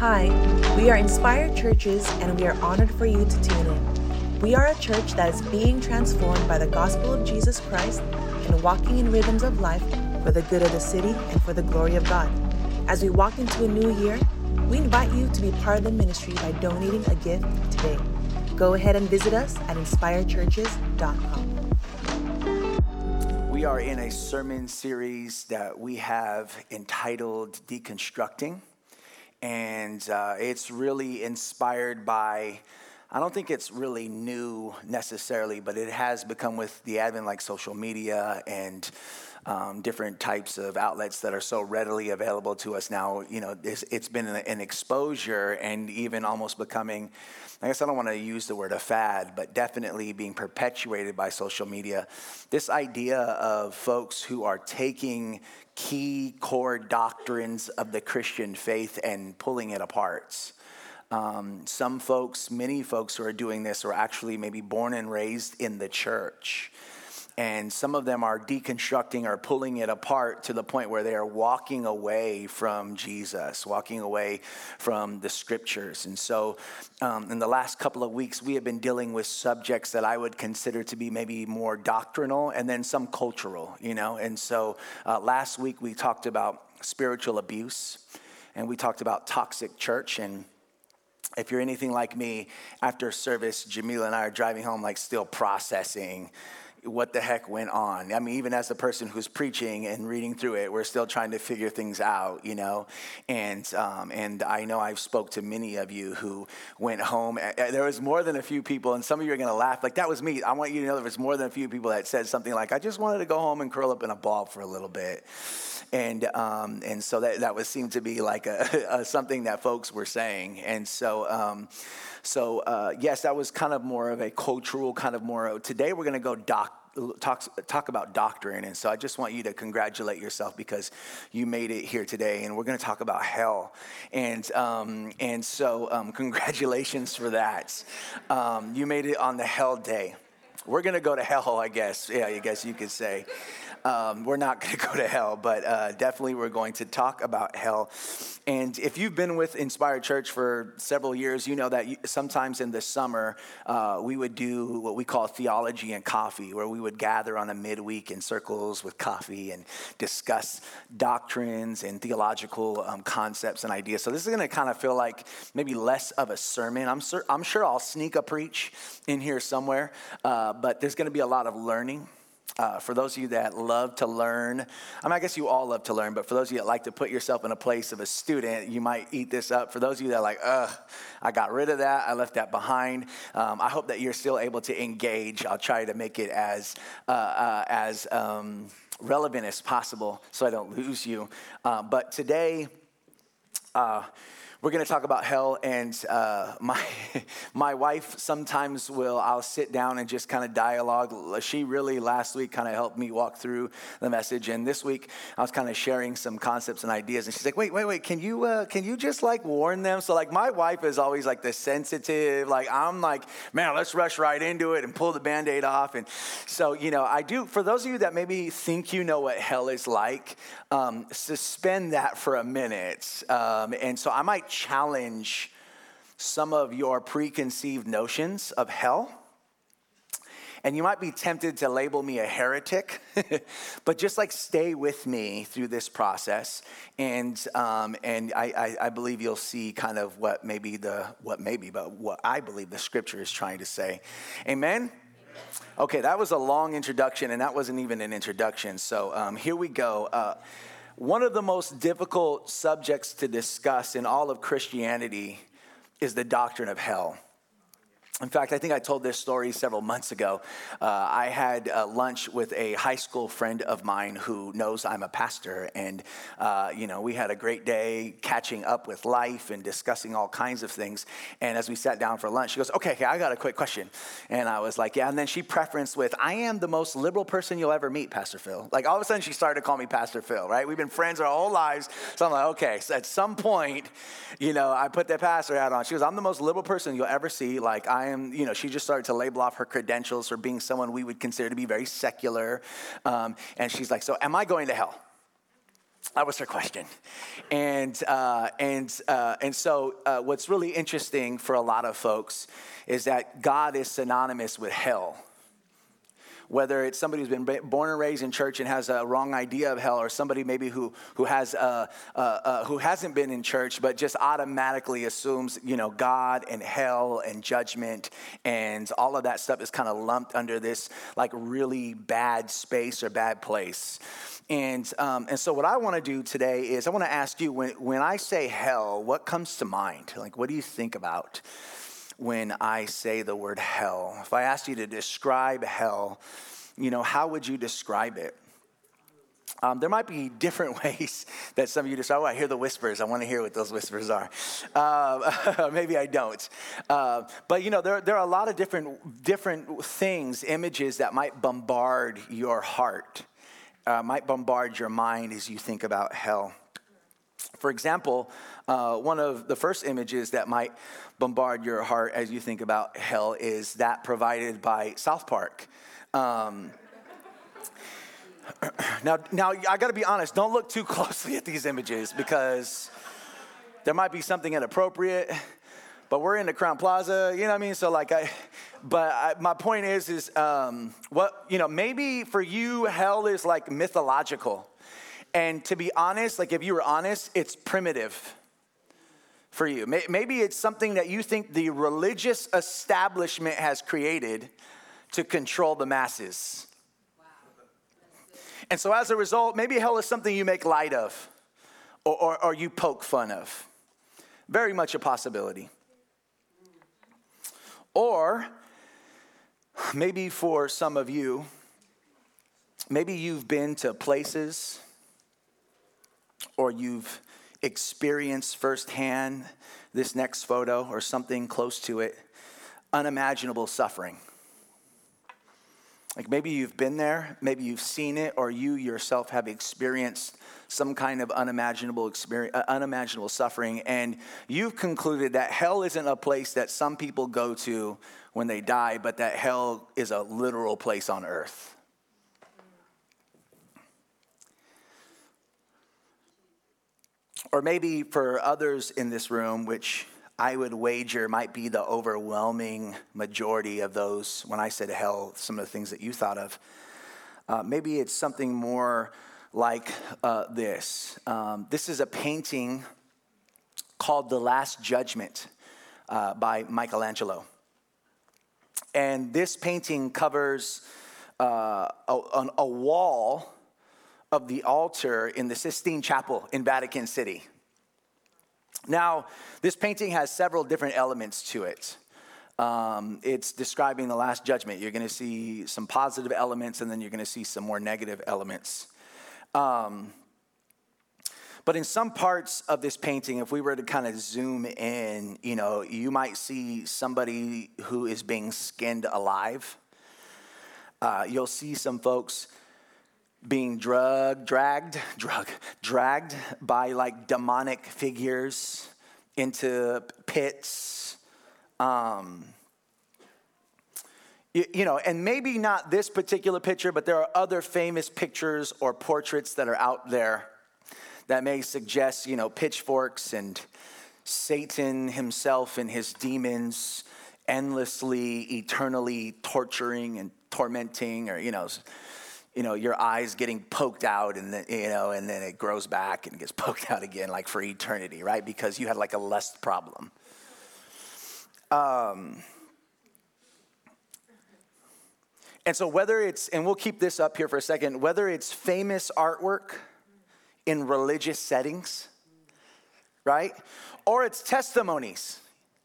Hi, we are Inspired Churches and we are honored for you to tune in. We are a church that is being transformed by the gospel of Jesus Christ and walking in rhythms of life for the good of the city and for the glory of God. As we walk into a new year, we invite you to be part of the ministry by donating a gift today. Go ahead and visit us at inspiredchurches.com. We are in a sermon series that we have entitled Deconstructing. And uh, it's really inspired by, I don't think it's really new necessarily, but it has become with the advent like social media and um, different types of outlets that are so readily available to us now. You know, it's, it's been an, exposure and even almost becoming, I guess I don't want to use the word a fad, but definitely being perpetuated by social media. This idea of folks who are taking key core doctrines of the Christian faith and pulling it apart. Um, some folks, many folks who are doing this are actually maybe born and raised in the church and some of them are deconstructing or pulling it apart to the point where they are walking away from Jesus, walking away from the scriptures. And so, um, in the last couple of weeks, we have been dealing with subjects that I would consider to be maybe more doctrinal and then some cultural, you know. And so, uh, last week we talked about spiritual abuse and we talked about toxic church and if you're anything like me, after service, Jamila and I are driving home, like still processing what the heck went on. I mean, even as the person who's preaching and reading through it, we're still trying to figure things out, you know. And um, and I know I've spoke to many of you who went home. There was more than a few people, and some of you are going to laugh. Like that was me. I want you to know there was more than a few people that said something like, "I just wanted to go home and curl up in a ball for a little bit." And um, and so that that was seemed to be like a, a something that folks were saying. And so. Um, so, uh, yes, that was kind of more of a cultural, kind of more. Today, we're going to go doc talk, talk about doctrine. And so I just want you to congratulate yourself because you made it here today. And we're going to talk about hell. And, um, and so, um, congratulations for that. Um, you made it on the hell day. We're going to go to hell, I guess. Yeah, I guess you could say. Um, we're not going to go to hell, but uh, definitely we're going to talk about hell. And if you've been with Inspired Church for several years, you know that sometimes in the summer uh, we would do what we call theology and coffee, where we would gather on a midweek in circles with coffee and discuss doctrines and theological um, concepts and ideas. So this is going to kind of feel like maybe less of a sermon. I'm, sur- I'm sure I'll sneak a preach in here somewhere, uh, but there's going to be a lot of learning. Uh, for those of you that love to learn, I mean, I guess you all love to learn, but for those of you that like to put yourself in a place of a student, you might eat this up. For those of you that are like, ugh, I got rid of that, I left that behind, um, I hope that you're still able to engage. I'll try to make it as, uh, uh, as um, relevant as possible so I don't lose you. Uh, but today, uh, we're going to talk about hell, and uh, my my wife sometimes will. I'll sit down and just kind of dialogue. She really last week kind of helped me walk through the message, and this week I was kind of sharing some concepts and ideas. And she's like, "Wait, wait, wait! Can you uh, can you just like warn them?" So like my wife is always like the sensitive. Like I'm like, man, let's rush right into it and pull the band-aid off. And so you know, I do. For those of you that maybe think you know what hell is like, um, suspend that for a minute. Um, and so I might challenge some of your preconceived notions of hell. And you might be tempted to label me a heretic, but just like stay with me through this process, and um, and I, I, I, believe you'll see kind of what maybe the what maybe, but what I believe the Scripture is trying to say. Amen. Okay, that was a long introduction, and that wasn't even an introduction. So um, here we go. Uh, one of the most difficult subjects to discuss in all of Christianity is the doctrine of hell. In fact, I think I told this story several months ago. Uh, I had uh, lunch with a high school friend of mine who knows I'm a pastor, and uh, you know we had a great day catching up with life and discussing all kinds of things. And as we sat down for lunch, she goes, "Okay, okay I got a quick question," and I was like, "Yeah." And then she preferenced with, "I am the most liberal person you'll ever meet, Pastor Phil." Like all of a sudden, she started to call me Pastor Phil. Right? We've been friends our whole lives, so I'm like, "Okay." So at some point, you know, I put that pastor hat on. She goes, "I'm the most liberal person you'll ever see. Like I you know, she just started to label off her credentials for being someone we would consider to be very secular. Um, and she's like, So am I going to hell? That was her question. And, uh, and, uh, and so, uh, what's really interesting for a lot of folks is that God is synonymous with hell whether it's somebody who's been born and raised in church and has a wrong idea of hell, or somebody maybe who, who, has, uh, uh, uh, who hasn't been in church but just automatically assumes, you know, God and hell and judgment and all of that stuff is kind of lumped under this like really bad space or bad place. And, um, and so, what I want to do today is I want to ask you when, when I say hell, what comes to mind? Like, what do you think about? When I say the word hell. If I asked you to describe hell, you know, how would you describe it? Um, there might be different ways that some of you decide, oh, I hear the whispers. I want to hear what those whispers are. Uh, maybe I don't. Uh, but, you know, there, there are a lot of different, different things, images that might bombard your heart, uh, might bombard your mind as you think about hell. For example, uh, one of the first images that might bombard your heart as you think about hell is that provided by South Park. Um, now, now I got to be honest. Don't look too closely at these images because there might be something inappropriate. But we're in the Crowne Plaza, you know what I mean? So like I, but I, my point is, is um, what you know? Maybe for you, hell is like mythological, and to be honest, like if you were honest, it's primitive for you. Maybe it's something that you think the religious establishment has created to control the masses. And so, as a result, maybe hell is something you make light of or, or, or you poke fun of. Very much a possibility. Or maybe for some of you, maybe you've been to places or you've experience firsthand this next photo or something close to it unimaginable suffering. Like maybe you've been there, maybe you've seen it, or you yourself have experienced some kind of unimaginable experience, uh, unimaginable suffering, and you've concluded that hell isn't a place that some people go to when they die, but that hell is a literal place on earth. Or maybe for others in this room, which I would wager might be the overwhelming majority of those, when I said hell, some of the things that you thought of. Uh, maybe it's something more like uh, this. Um, this is a painting called The Last Judgment uh, by Michelangelo. And this painting covers uh, a, a wall of the altar in the Sistine Chapel in Vatican City. Now, this painting has several different elements to it. Um, it's describing the Last Judgment. You're going to see some positive elements, and then you're going to see some more negative elements. Um, but in some parts of this painting, if we were to kind of zoom in, you know, you might see somebody who is being skinned alive. Uh, you'll see some folks being drug, dragged, drug, dragged by like demonic figures into pits. Um, you, you, know, and maybe not this particular picture, but there are other famous pictures or portraits that are out there that may suggest, you know, pitchforks and Satan himself and his demons endlessly, eternally torturing and tormenting, or, you know, you know, your eyes getting poked out and then, you know, and then it grows back and gets poked out again, like for eternity, right? Because you had like a lust problem. Um, and so, whether it's, and we'll keep this up here for a second, whether it's famous artwork in religious settings, right? Or it's testimonies.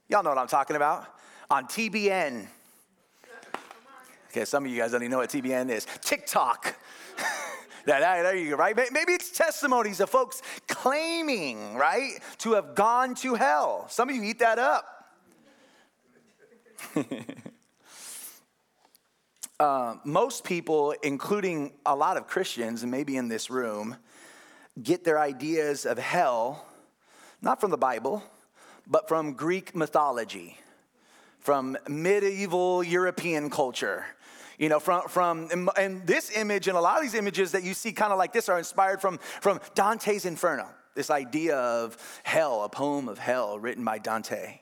Y'all know what I'm talking about. On TBN, Okay, some of you guys don't even know what TBN is. TikTok. there you go, right? Maybe it's testimonies of folks claiming, right, to have gone to hell. Some of you eat that up. uh, most people, including a lot of Christians, and maybe in this room, get their ideas of hell not from the Bible, but from Greek mythology, from medieval European culture You know, from, from and this image and a lot of these images that you see kind of like this are inspired from, from Dante's Inferno, this idea of hell, a poem of hell written by Dante.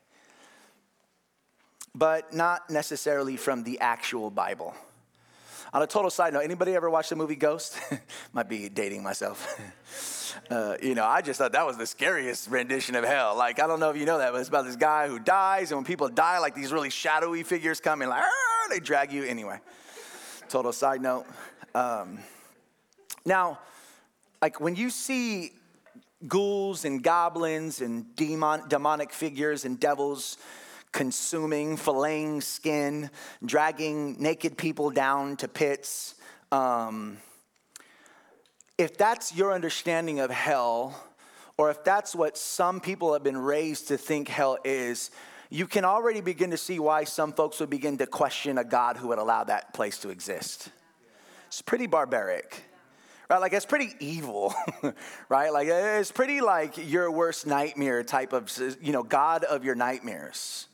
But not necessarily from the actual Bible. On a total side note, anybody ever watch the movie Ghost? Might be dating myself. Uh, you know, I just thought that was the scariest rendition of hell. Like, I don't know if you know that, but it's about this guy who dies, and when people die, like these really shadowy figures come and like, they drag you. Anyway, total side note. Um, now, like when you see ghouls and goblins and demon, demonic figures and devils consuming, filleting skin, dragging naked people down to pits, um, if that's your understanding of hell, or if that's what some people have been raised to think hell is, you can already begin to see why some folks would begin to question a God who would allow that place to exist. It's pretty barbaric. Right, like it's pretty evil, right? Like it's pretty like your worst nightmare type of, you know, God of your nightmares.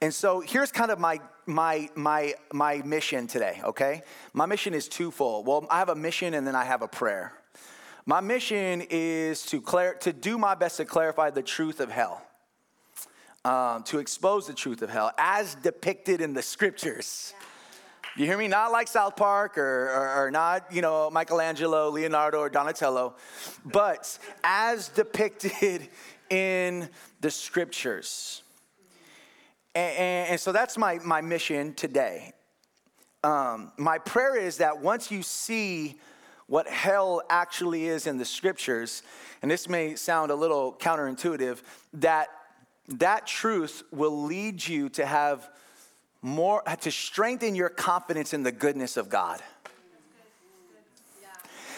And so here's kind of my my my my mission today, okay? My mission is twofold. Well, I have a mission and then I have a prayer. My mission is to clar- to do my best to clarify the truth of hell. Um, to expose the truth of hell as depicted in the scriptures. You hear me? Not like South Park or, or, or, not, you know, Michelangelo, Leonardo, or Donatello, but as depicted in the scriptures. And, and, so that's my, my mission today. Um, my prayer is that once you see what hell actually is in the scriptures, and this may sound a little counterintuitive, that that truth will lead you to have more, to strengthen your confidence in the goodness of God.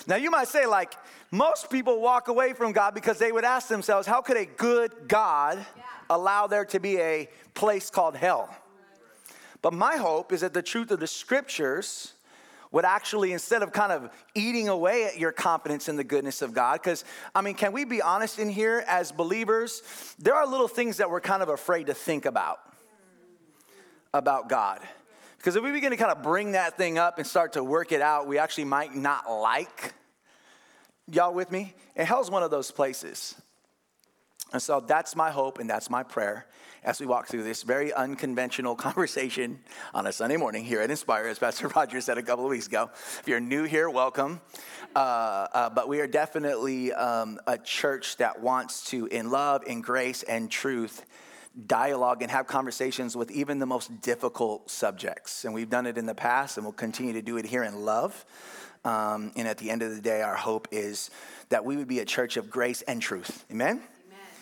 Now, you might say, like, most people walk away from God because they would ask themselves, how could a good God allow there to be a place called hell? But my hope is that the truth of the scriptures would actually, instead of kind of eating away at your confidence in the goodness of God, because, I mean, can we be honest in here as believers? There are little things that we're kind of afraid to think about, about God. Because if we begin to kind of bring that thing up and start to work it out, we actually might not like. Y'all with me? And hell's one of those places. And so that's my hope and that's my prayer as we walk through this very unconventional conversation on a Sunday morning here at Inspire, as Pastor Roger said a couple of weeks ago. If you're new here, welcome. Uh, uh, but we are definitely um, a church that wants to, in love, in grace, and truth, dialogue and have conversations with even the most difficult subjects. And we've done it in the past, and we'll continue to do it here in love. Um, and at the end of the day, our hope is that we would be a church of grace and truth. Amen?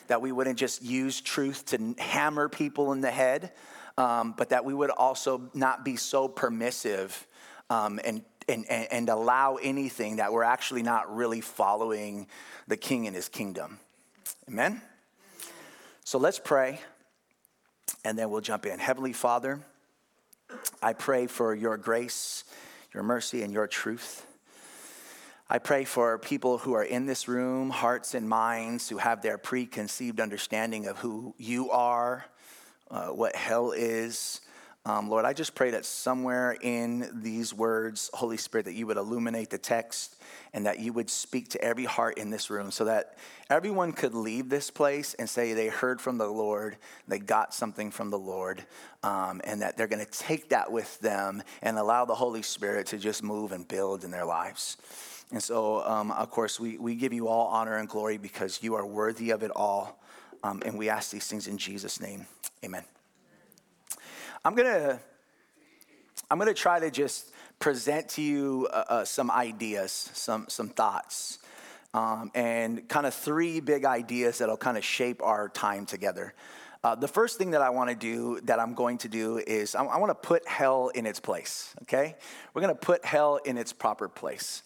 That we wouldn't just use truth to hammer people in the head, um, but that we would also not be so permissive um, and, and, and allow anything that we're actually not really following the king and his kingdom. Amen? So let's pray and then we'll jump in. Heavenly Father, I pray for your grace, your mercy, and your truth. I pray for people who are in this room, hearts and minds, who have their preconceived understanding of who you are, uh, what hell is. Um, Lord, I just pray that somewhere in these words, Holy Spirit, that you would illuminate the text and that you would speak to every heart in this room so that everyone could leave this place and say they heard from the Lord, they got something from the Lord, um, and that they're going to take that with them and allow the Holy Spirit to just move and build in their lives. And so, um, of course, we, we give you all honor and glory because you are worthy of it all. Um, and we ask these things in Jesus' name. Amen. I'm going to I'm going to try to just present to you uh, uh, some ideas, some, some thoughts, um, and kind of three big ideas that'll kind of shape our time together. Uh, the first thing that I want to do, that I'm going to do, is I, I want to put hell in its place, okay? We're going to put hell in its proper place.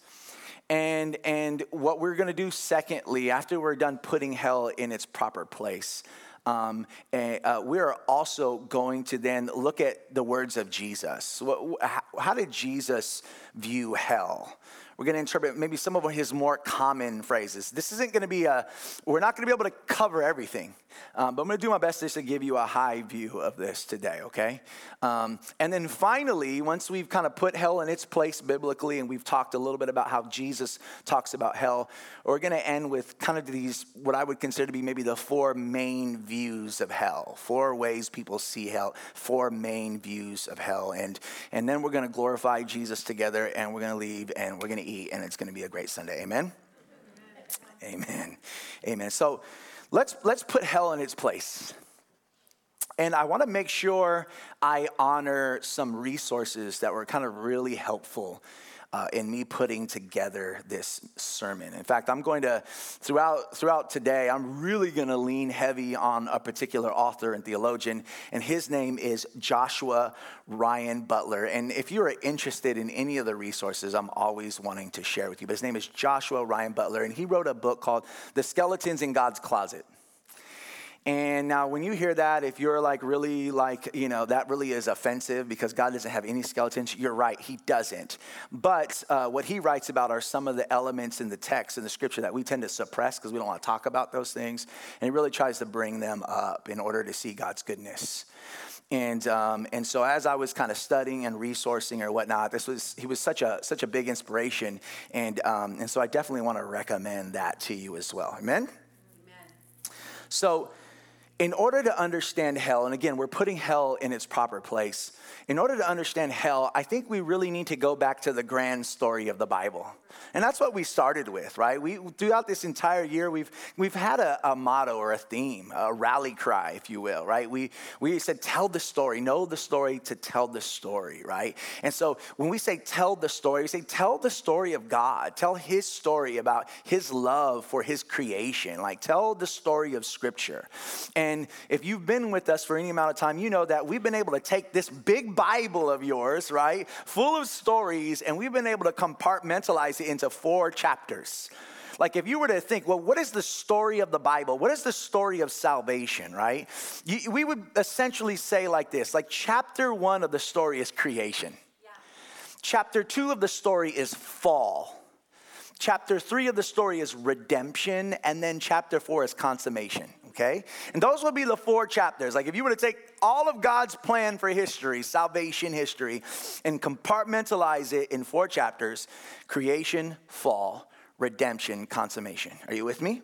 And, and what we're going to do, secondly, after we're done putting hell in its proper place, um, and, uh, we're also going to then look at the words of Jesus. What, how did Jesus view hell? We're going to interpret maybe some of his more common phrases. This isn't going to be a, we're not going to be able to cover everything, um, but I'm going to do my best just to give you a high view of this today, okay? Um, and then finally, once we've kind of put hell in its place biblically and we've talked a little bit about how Jesus talks about hell, we're going to end with kind of these, what I would consider to be maybe the four main views of hell, four ways people see hell, four main views of hell. And, and then we're going to glorify Jesus together and we're going to leave and we're going to eat and it's going to be a great Sunday. Amen? Amen. Amen. Amen. So let's, let's put hell in its place. And I want to make sure I honor some resources that were kind of really helpful uh, in me putting together this sermon. In fact, I'm going to, throughout, throughout today, I'm really going to lean heavy on a particular author and theologian, and his name is Joshua Ryan Butler. And if you're interested in any of the resources, I'm always wanting to share with you. But his name is Joshua Ryan Butler, and he wrote a book called The Skeletons in God's Closet. And now, when you hear that, if you're like really like, you know, that really is offensive because God doesn't have any skeletons, you're right, He doesn't. But uh, what He writes about are some of the elements in the text in the scripture that we tend to suppress because we don't want to talk about those things. And He really tries to bring them up in order to see God's goodness. And, um, and so as I was kind of studying and resourcing or whatnot, this was, he was such a, such a big inspiration. And, um, and so I definitely want to recommend that to you as well. Amen? Amen. So in order to understand hell, and again, we're putting hell in its proper place. In order to understand hell, I think we really need to go back to the grand story of the Bible. And that's what we started with, right? We throughout this entire year, we've we've had a, a motto or a theme, a rally cry, if you will, right? We we said tell the story, know the story to tell the story, right? And so when we say tell the story, we say tell the story of God, tell his story about his love for his creation, like tell the story of scripture. And if you've been with us for any amount of time, you know that we've been able to take this big Bible of yours, right? Full of stories, and we've been able to compartmentalize into four chapters. Like, if you were to think, well, what is the story of the Bible? What is the story of salvation, right? You, we would essentially say like this like, chapter one of the story is creation, yeah. chapter two of the story is fall. Chapter three of the story is redemption, and then chapter four is consummation okay? And those will be the four chapters. Like if you were to take all of God's plan for history, salvation history, and compartmentalize it in four chapters creation, fall, redemption, consummation. Are you with me?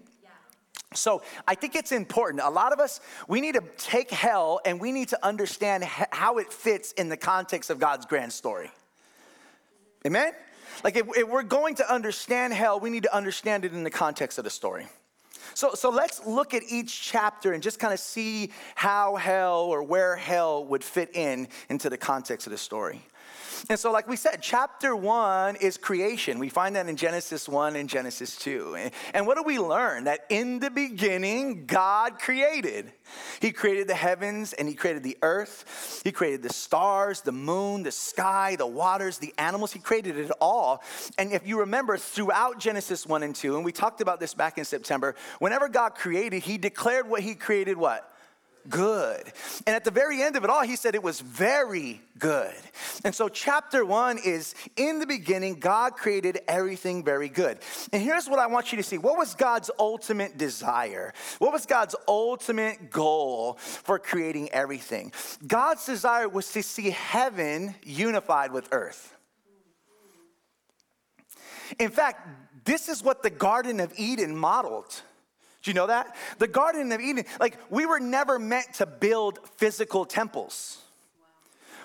So I think it's important. A lot of us, we need to take hell and we need to understand how it fits in the context of God's grand story. Amen? Like if, if we're going to understand hell, we need to understand it in the context of the story. So, so let's look at each chapter and just kind of see how hell or where hell would fit in into the context of the story. And so, like we said, chapter one is creation. We find that in Genesis 1 and Genesis 2. And what do we learn? That in the beginning, God created. He created the heavens and He created the earth. He created the stars, the moon, the sky, the waters, the animals. He created it all. And if you remember, throughout Genesis 1 and 2, and we talked about this back in September, whenever God created, He declared what He created what? Good. And at the very end of it all, he said it was very good. And so, chapter one is in the beginning, God created everything very good. And here's what I want you to see what was God's ultimate desire? What was God's ultimate goal for creating everything? God's desire was to see heaven unified with earth. In fact, this is what the Garden of Eden modeled. Do you know that? The Garden of Eden, like, we were never meant to build physical temples.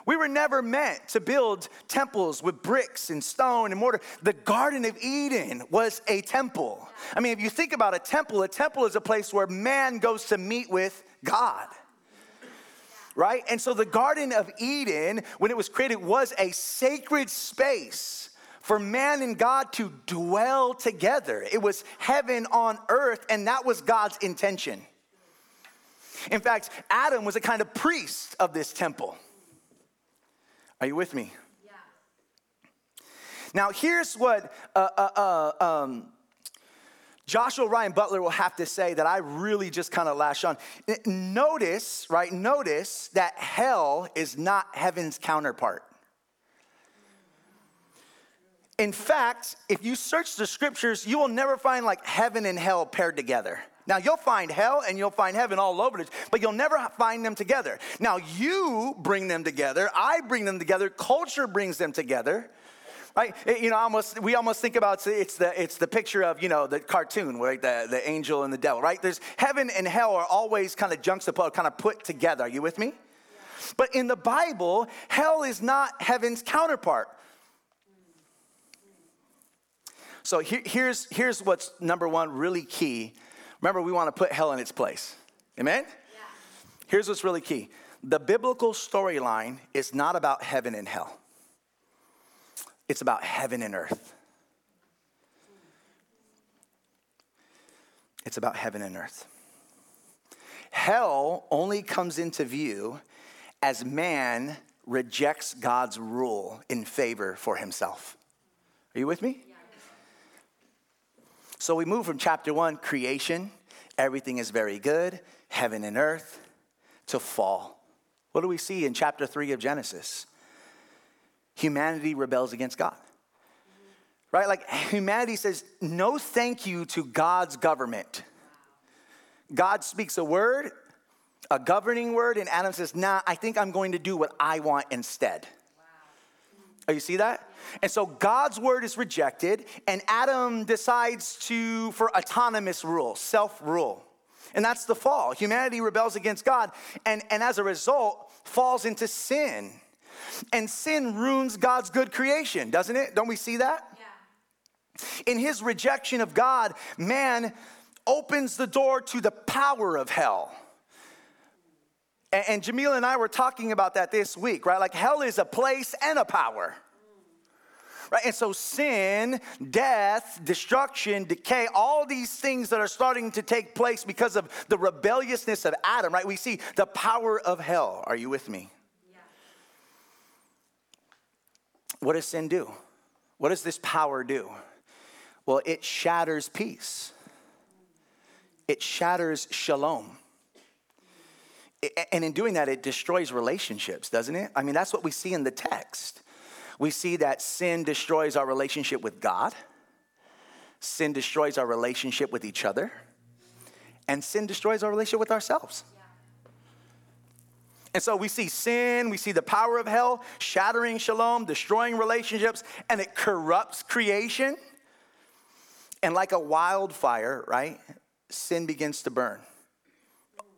We were never meant to build temples with bricks and stone and mortar. The Garden of Eden was a temple. I mean, if you think about a temple, a temple is a place where man goes to meet with God. Right? And so the Garden of Eden, when it was created, was a sacred space for man and God to dwell together. It was heaven on earth, and that was God's intention. In fact, Adam was a kind of priest of this temple. Are you with me? Yeah. Now, here's what uh, uh, uh, um, Joshua Ryan Butler will have to say that I really just kind of lash on. Notice, right? Notice that hell is not heaven's counterpart. In fact, if you search the scriptures, you will never find like heaven and hell paired together. Now, you'll find hell and you'll find heaven all over it, but you'll never find them together. Now, you bring them together, I bring them together, culture brings them together. Right? You know, almost we almost think about it's the it's the picture of you know the cartoon, right? The the angel and the devil, right? There's heaven and hell are always kind of juxtaposed, kind of put together. Are you with me? But in the Bible, hell is not heaven's counterpart. So here, here's, here's what's number one really key. Remember, we want to put hell in its place. Amen? Yeah. Here's what's really key the biblical storyline is not about heaven and hell, it's about heaven and earth. It's about heaven and earth. Hell only comes into view as man rejects God's rule in favor for himself. Are you with me? So we move from chapter one, creation, everything is very good, heaven and earth, to fall. What do we see in chapter three of Genesis? Humanity rebels against God. Right? Like humanity says, no thank you to God's government. God speaks a word, a governing word, and Adam says, nah, I think I'm going to do what I want instead. Oh, you see that? And so God's word is rejected, and Adam decides to for autonomous rule, self-rule. And that's the fall. Humanity rebels against God, and, and as a result, falls into sin. And sin ruins God's good creation, doesn't it? Don't we see that? Yeah. In his rejection of God, man opens the door to the power of hell. And, and Jamila and I were talking about that this week, right? Like hell is a place and a power. Right? And so sin, death, destruction, decay, all these things that are starting to take place because of the rebelliousness of Adam, right? We see the power of hell. Are you with me? Yeah. What does sin do? What does this power do? Well, it shatters peace. It shatters shalom and in doing that, it destroys relationships, doesn't it? I mean, that's what we see in the text. We see that sin destroys our relationship with God, sin destroys our relationship with each other, and sin destroys our relationship with ourselves. And so we see sin, we see the power of hell shattering shalom, destroying relationships, and it corrupts creation. And like a wildfire, right? Sin begins to burn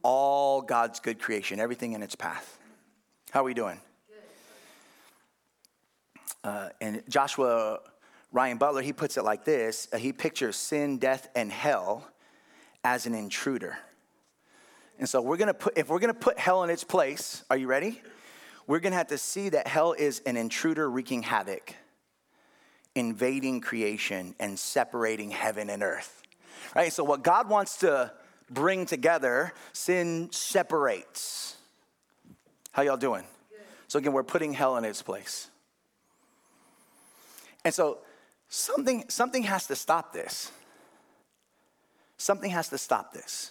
all God's good creation, everything in its path. How are we doing? Uh, and Joshua Ryan Butler, he puts it like this uh, he pictures sin, death, and hell as an intruder. And so we're gonna put, if we're gonna put hell in its place, are you ready? We're gonna have to see that hell is an intruder wreaking havoc, invading creation, and separating heaven and earth. Right? So, what God wants to bring together, sin separates. How y'all doing? Good. So again, we're putting hell in its place. And so something, something has to stop this. Something has to stop this.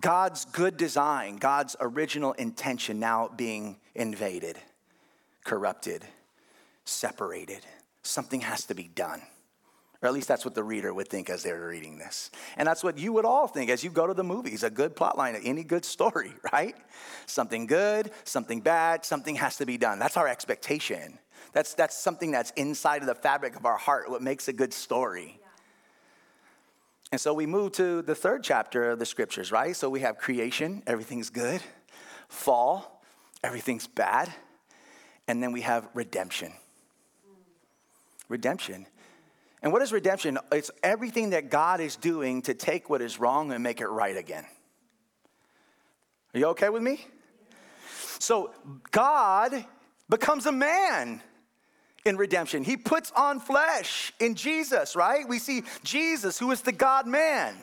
God's good design, God's original intention now being invaded, corrupted, separated. Something has to be done. Or at least that's what the reader would think as they're reading this. And that's what you would all think as you go to the movies a good plot line, any good story, right? Something good, something bad, something has to be done. That's our expectation. That's, that's something that's inside of the fabric of our heart, what makes a good story. And so we move to the third chapter of the scriptures, right? So we have creation, everything's good, fall, everything's bad, and then we have redemption. Redemption. And what is redemption? It's everything that God is doing to take what is wrong and make it right again. Are you okay with me? So God becomes a man in redemption. He puts on flesh in Jesus, right? We see Jesus, who is the God man.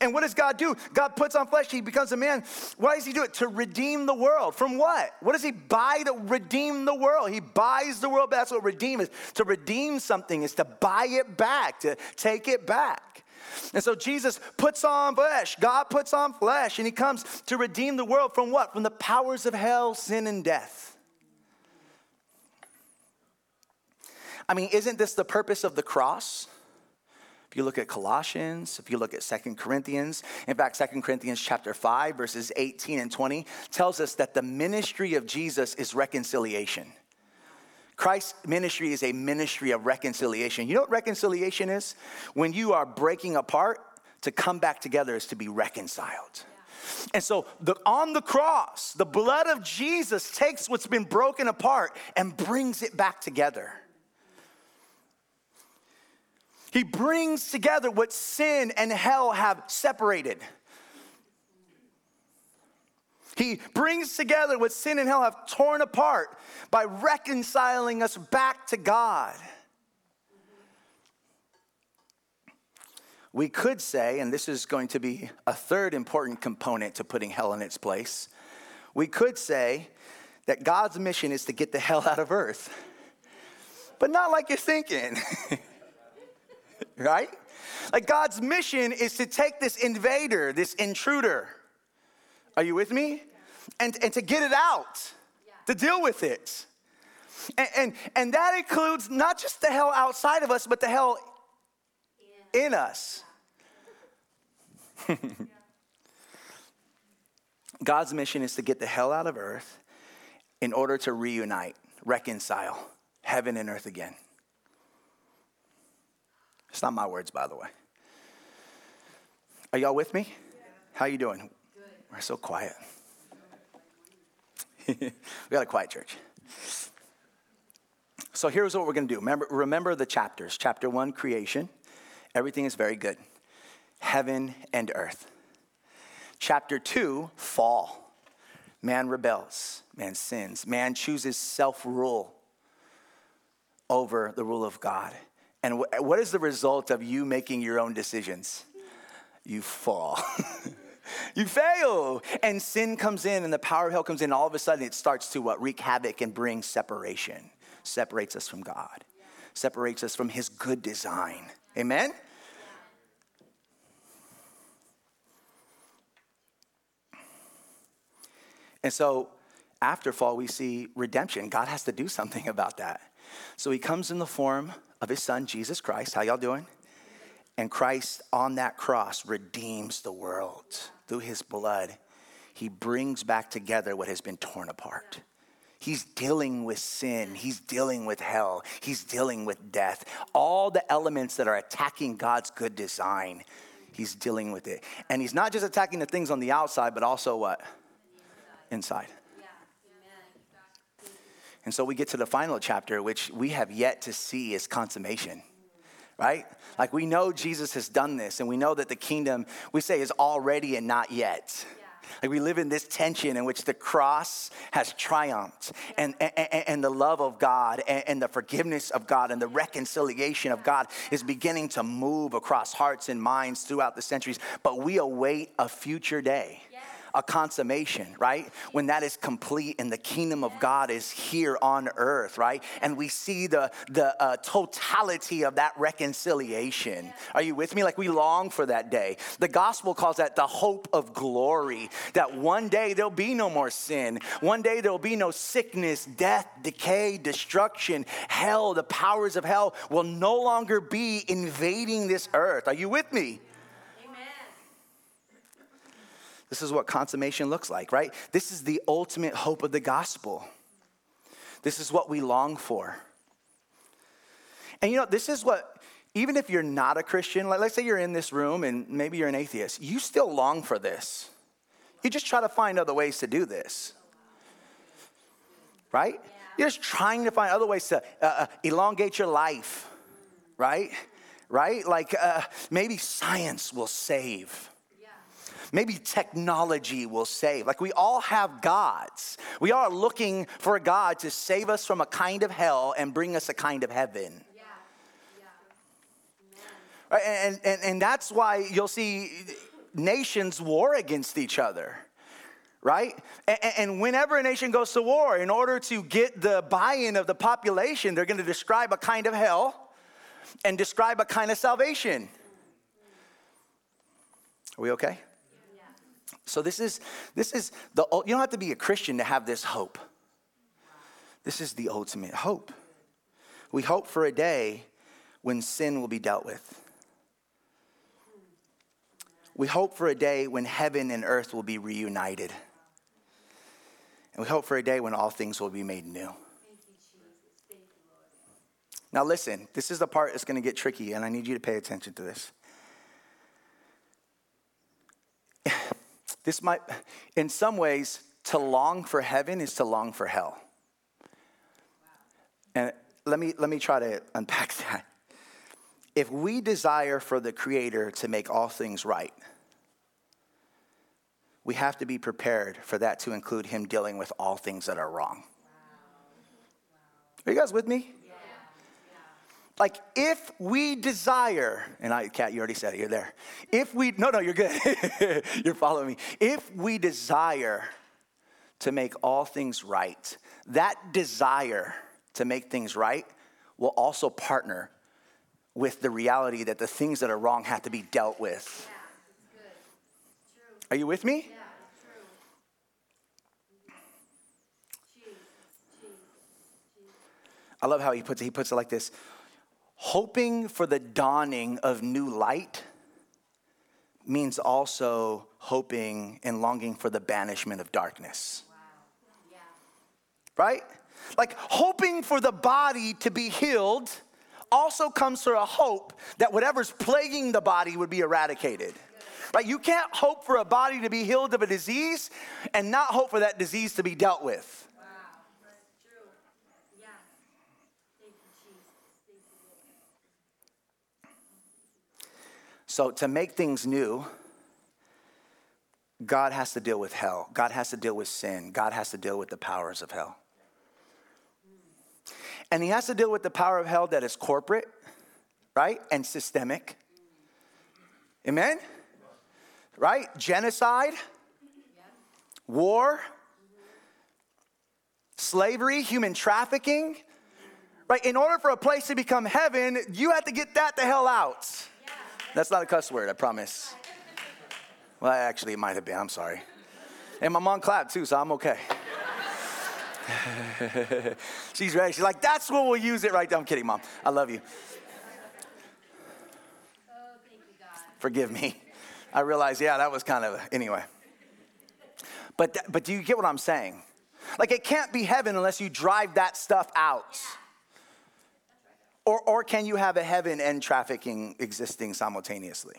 And what does God do? God puts on flesh, he becomes a man. Why does he do it? To redeem the world. From what? What does he buy to redeem the world? He buys the world. That's what redeem is. To redeem something is to buy it back, to take it back. And so Jesus puts on flesh. God puts on flesh, and he comes to redeem the world from what? From the powers of hell, sin, and death. I mean, isn't this the purpose of the cross? If you look at Colossians, if you look at Second Corinthians, in fact, Second Corinthians chapter 5, verses 18 and 20 tells us that the ministry of Jesus is reconciliation. Christ's ministry is a ministry of reconciliation. You know what reconciliation is? When you are breaking apart, to come back together is to be reconciled. And so the, on the cross, the blood of Jesus takes what's been broken apart and brings it back together. He brings together what sin and hell have separated. He brings together what sin and hell have torn apart by reconciling us back to God. We could say, and this is going to be a third important component to putting hell in its place, we could say that God's mission is to get the hell out of earth. But not like you're thinking, right? Like God's mission is to take this invader, this intruder. Are you with me? And, and to get it out, to deal with it. And, and, and that includes not just the hell outside of us, but the hell in us. God's mission is to get the hell out of earth in order to reunite, reconcile heaven and earth again. It's not my words, by the way. Are y'all with me? How you doing? Good. We're so quiet. we got a quiet church. So here's what we're going to do. Remember, remember the chapters. Chapter one, creation. Everything is very good heaven and earth. Chapter two, fall. Man rebels, man sins, man chooses self rule over the rule of God. And what is the result of you making your own decisions? You fall. you fail. And sin comes in and the power of hell comes in. All of a sudden, it starts to what? Wreak havoc and bring separation. Separates us from God, separates us from his good design. Amen? And so after fall, we see redemption. God has to do something about that. So he comes in the form of his son, Jesus Christ. How y'all doing? And Christ on that cross redeems the world through his blood. He brings back together what has been torn apart. He's dealing with sin. He's dealing with hell. He's dealing with death. All the elements that are attacking God's good design, he's dealing with it. And he's not just attacking the things on the outside, but also what? inside. And so we get to the final chapter, which we have yet to see as consummation, right? Like we know Jesus has done this, and we know that the kingdom, we say, is already and not yet. Like we live in this tension in which the cross has triumphed and, and, and the love of God and, and, the forgiveness of God and the reconciliation of God is beginning to move across hearts and minds throughout the centuries. But we await a future day a consummation, right? When that is complete and the kingdom of God is here on earth, right? And we see the, the uh, totality of that reconciliation. Are you with me? Like we long for that day. The gospel calls that the hope of glory, that one day there'll be no more sin. One day there'll be no sickness, death, decay, destruction, hell. The powers of hell will no longer be invading this earth. Are you with me? This is what consummation looks like, right? This is the ultimate hope of the gospel. This is what we long for. And you know, this is what, even if you're not a Christian, like let's say you're in this room and maybe you're an atheist, you still long for this. You just try to find other ways to do this, right? You're just trying to find other ways to uh, uh, elongate your life, right? Right? Like uh, maybe science will save Maybe technology will save. Like we all have gods. We are looking for a God to save us from a kind of hell and bring us a kind of heaven. Yeah. Yeah. And, and, and that's why you'll see nations war against each other right? And, whenever a nation goes to war, in order to get the buy in of the population, they're going to describe a kind of hell and describe a kind of salvation. Are we okay? So this is this is the oh, you don't have to be a Christian to have this hope. This is the ultimate hope. We hope for a day when sin will be dealt with. We hope for a day when heaven and earth will be reunited. And we hope for a day when all things will be made new. Now, listen, this is the part that's going to get tricky, and I need you to pay attention to this. This might, in some ways, to long for heaven is to long for hell. And let me, let me try to unpack that. If we desire for the Creator to make all things right, we have to be prepared for that to include Him dealing with all things that are wrong. Are you guys with me? Like, if we desire, and I, Kat, you already said it, you're there. If we, no, no, you're good. you're following me. If we desire to make all things right, that desire to make things right will also partner with the reality that the things that are wrong have to be dealt with. Yeah, are you with me? Yeah, I love how he puts it. He puts it like this hoping for the dawning of new light means also hoping and longing for the banishment of darkness. Wow. Yeah. Right? Like hoping for the body to be healed also comes through a hope that whatever's plaguing the body would be eradicated. Right? You can't hope for a body to be healed of a disease and not hope for that disease to be dealt with. So, to make things new, God has to deal with hell. God has to deal with sin. God has to deal with the powers of hell. And He has to deal with the power of hell that is corporate, right? And systemic. Amen? Right? Genocide, war, slavery, human trafficking. Right? In order for a place to become heaven, you have to get that the hell out. That's not a cuss word, I promise. Well, actually, it might have been. I'm sorry. And my mom clapped too, so I'm okay. She's ready. She's like, that's what we'll use it right there. I'm kidding, mom. I love you. Forgive me. I realize, yeah, that was kind of, anyway. But, but do you get what I'm saying? Like, it can't be heaven unless you drive that stuff out. Yeah. Or, or can you have a heaven and trafficking existing simultaneously?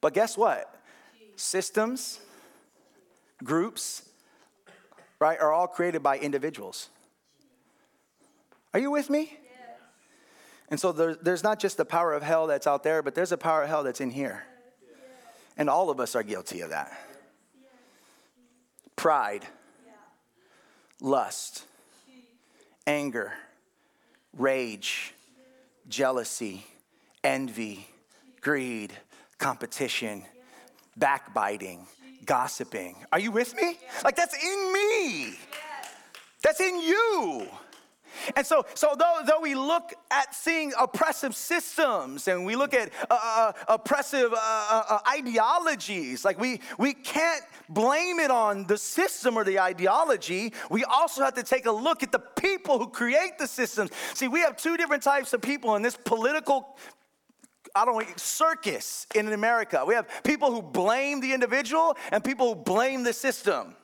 But guess what? Systems, groups, right, are all created by individuals. Are you with me? And so there, there's not just the power of hell that's out there, but there's a power of hell that's in here. And all of us are guilty of that. Pride, lust, anger, rage, jealousy, envy, greed, competition, backbiting, gossiping. Are you with me? Like that's in me. That's in you. And so, so though, though we look at seeing oppressive systems and we look at uh, uh, oppressive uh, uh, uh, ideologies, like we, we can't blame it on the system or the ideology. We also have to take a look at the people who create the systems. See, we have two different types of people in this political I don't know, circus in America. We have people who blame the individual and people who blame the system.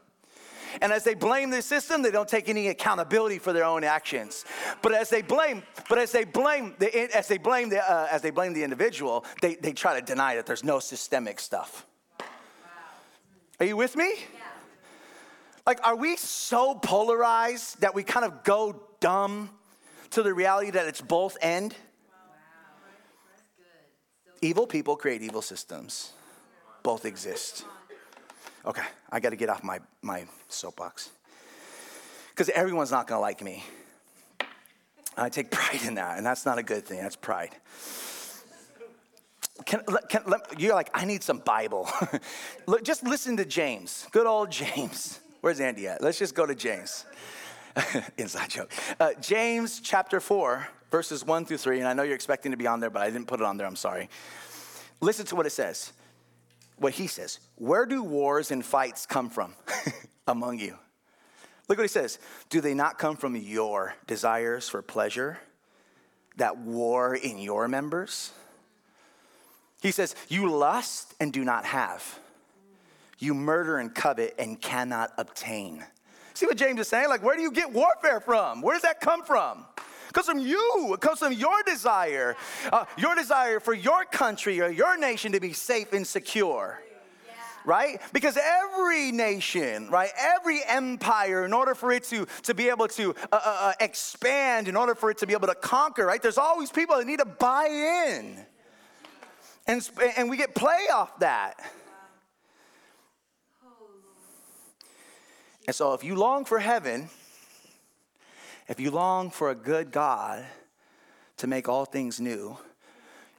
And as they blame the system, they don't take any accountability for their own actions. But as they blame, but as they blame, the, as they blame the, uh, as they blame the individual, they, they try to deny that there's no systemic stuff. Are you with me? Like, are we so polarized that we kind of go dumb to the reality that it's both end? Evil people create evil systems. Both exist. Okay, I got to get off my, my soapbox. Because everyone's not going to like me. I take pride in that, and that's not a good thing. That's pride. Can, can, let, you're like, I need some Bible. just listen to James. Good old James. Where's Andy at? Let's just go to James. Inside joke. Uh, James chapter 4, verses 1 through 3. And I know you're expecting to be on there, but I didn't put it on there. I'm sorry. Listen to what it says what he says Where do wars and fights come from among you? Look what he says. Do they not come from your desires for pleasure that war in your members? He says, You lust and do not have. You murder and covet and cannot obtain. See what James is saying? Like, where do you get warfare from? Where does that come from? Comes from you. It comes from your desire, uh, your desire for your country or your nation to be safe and secure right? Because every nation, right, every empire, in order for it to, to be able to uh, uh, uh, expand, in order for it to be able to conquer, right, there's always people that need to buy in. And, and we get play off that. And so if you long for heaven, if you long for a good God to make all things new,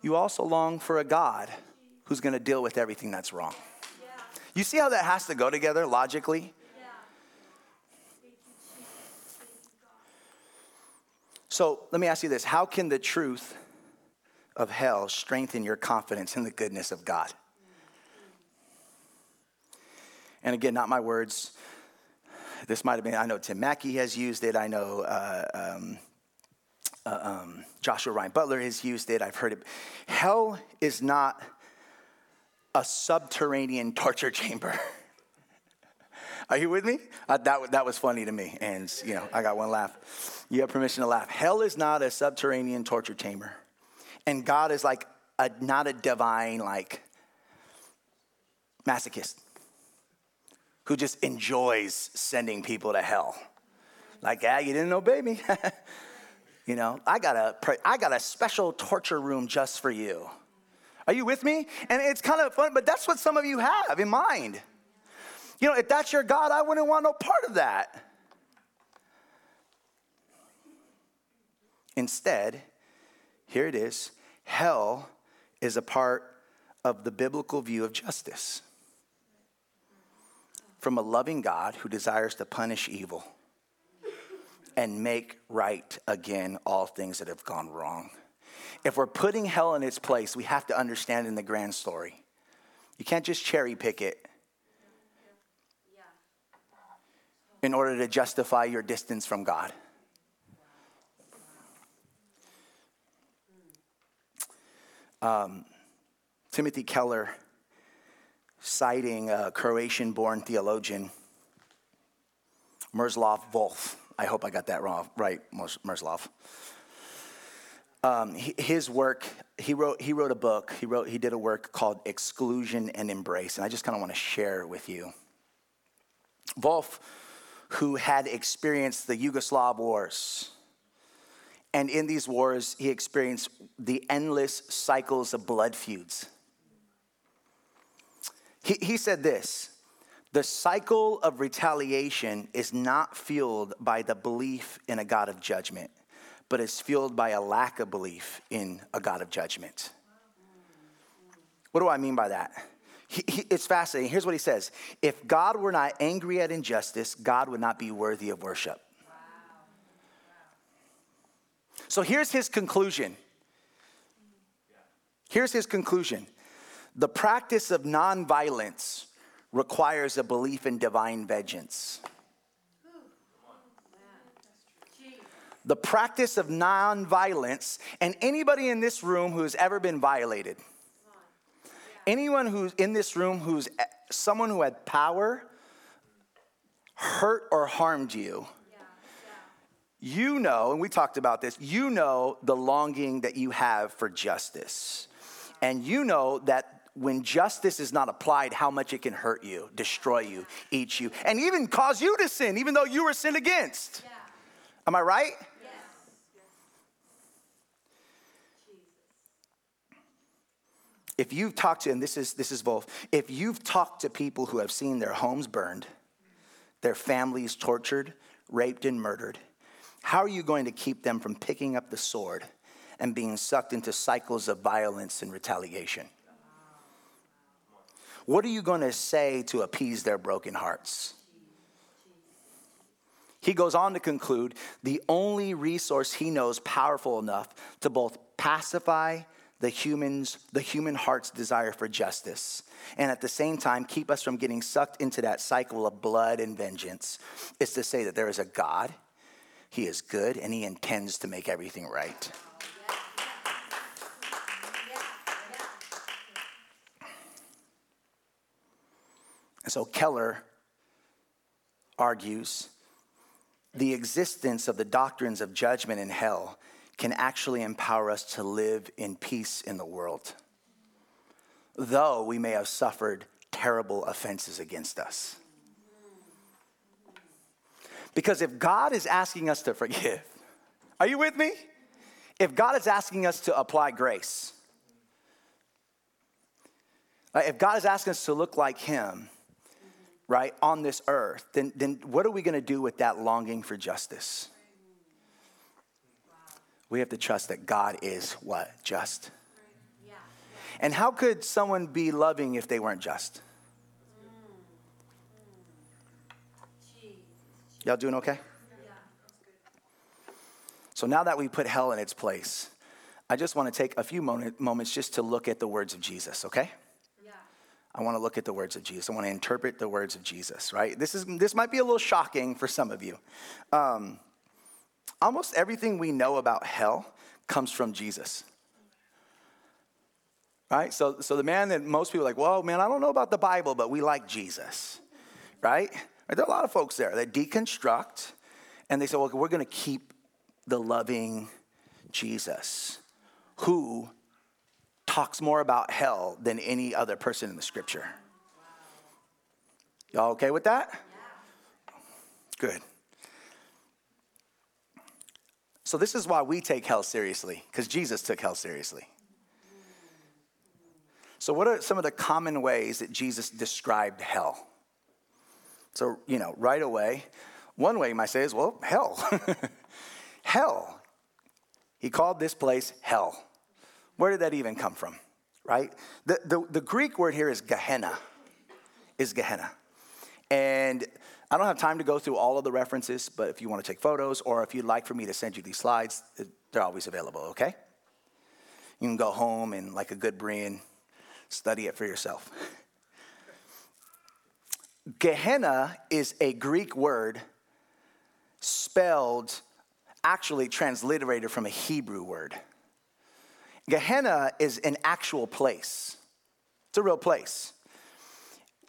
you also long for a God who's going to deal with everything that's wrong. You see how that has to go together logically? So let me ask you this How can the truth of hell strengthen your confidence in the goodness of God? And again, not my words. This might have been, I know Tim Mackie has used it. I know uh, um, uh, um, Joshua Ryan Butler has used it. I've heard it. Hell is not a subterranean torture chamber. Are you with me? Uh, that, that was funny to me. And, you know, I got one laugh. You have permission to laugh. Hell is not a subterranean torture chamber. And God is like a, not a divine, like, masochist who just enjoys sending people to hell. Like, ah, you didn't obey me. you know, I got a, I got a special torture room just for you. Are you with me? And it's kind of fun, but that's what some of you have in mind. You know, if that's your God, I wouldn't want no part of that. Instead, here it is hell is a part of the biblical view of justice. From a loving God who desires to punish evil and make right again all things that have gone wrong if we're putting hell in its place, we have to understand in the grand story. You can't just cherry pick it in order to justify your distance from God. Um, Timothy Keller, citing a Croatian born theologian, Miroslav Volf. I hope I got that wrong, right, Miroslav um, his work, he wrote, he wrote a book, he, wrote, he did a work called Exclusion and Embrace, and I just kind of want to share with you. Volf, who had experienced the Yugoslav wars, and in these wars, he experienced the endless cycles of blood feuds. He, he said this the cycle of retaliation is not fueled by the belief in a God of judgment but is fueled by a lack of belief in a God of judgment. What do I mean by that? He, he, it's fascinating. Here's what he says If God were not angry at injustice, God would not be worthy of worship. So here's his conclusion. Here's his conclusion the practice of nonviolence requires a belief in divine vengeance. the practice of nonviolence, and anybody in this room who has ever been violated, anyone who's in this room who's eh, someone who had power, hurt or harmed you, you know, and we talked about this, you know the longing that you have for justice. And you know that when justice is not applied, how much it can hurt you, destroy you, eat you, and even cause you to sin, even though you were sinned against. Yeah. Am I right? if you've talked to, and this is, this is both, if you've talked to people who have seen their homes burned, their families tortured, raped, and murdered, how are you going to keep them from picking up the sword and being sucked into cycles of violence and retaliation? What are you going to say to appease their broken hearts? He goes on to conclude the only resource he knows powerful enough to both pacify the humans the human heart's desire for justice and at the same time keep us from getting sucked into that cycle of blood and vengeance is to say that there is a god he is good and he intends to make everything right so keller argues the existence of the doctrines of judgment and hell can actually empower us to live in peace in the world, though we may have suffered terrible offenses against us. Because if God is asking us to forgive, are you with me? If God is asking us to apply grace, uh, if God is asking us to look like Him, right, on this earth, then, then what are we going to do with that longing for justice? We have to trust that God is what? Just. And how could someone be loving if they weren't just? Y'all doing okay? So now that we put hell in its place, I just want to take a few moments just to look at the words of Jesus, okay? I want to look at the words of Jesus. I want to interpret the words of Jesus, right? This, is, this might be a little shocking for some of you. Um, almost everything we know about hell comes from Jesus. Right? So, so the man that most people like, well, man, I don't know about the Bible, but we like Jesus. Right? There are a lot of folks there that deconstruct and they say, well, we're going to keep the loving Jesus who talks more about hell than any other person in the scripture. Y'all okay with that? Good. So, this is why we take hell seriously, because Jesus took hell seriously. So, what are some of the common ways that Jesus described hell? So, you know, right away, one way you might say is, well, hell. hell. He called this place hell. Where did that even come from? Right? The, the, the Greek word here is Gehenna, is Gehenna. And I don't have time to go through all of the references, but if you want to take photos or if you'd like for me to send you these slides, they're always available, okay? You can go home and, like a good Berean, study it for yourself. Gehenna is a Greek word spelled, actually transliterated from a Hebrew word. Gehenna is an actual place, it's a real place.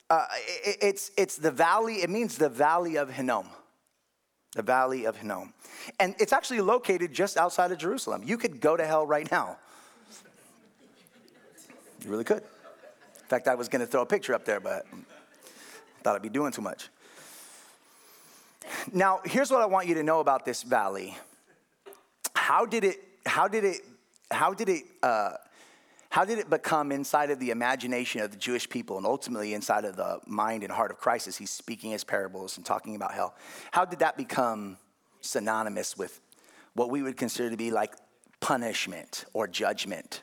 Uh, it, it's, it's the valley, it means the valley of Hinnom. The valley of Hinnom. And it's actually located just outside of Jerusalem. You could go to hell right now. You really could. In fact, I was going to throw a picture up there, but thought I'd be doing too much. Now, here's what I want you to know about this valley. How did it, how did it, how did it, uh, how did it become inside of the imagination of the Jewish people and ultimately inside of the mind and heart of Christ as he's speaking his parables and talking about hell? How did that become synonymous with what we would consider to be like punishment or judgment?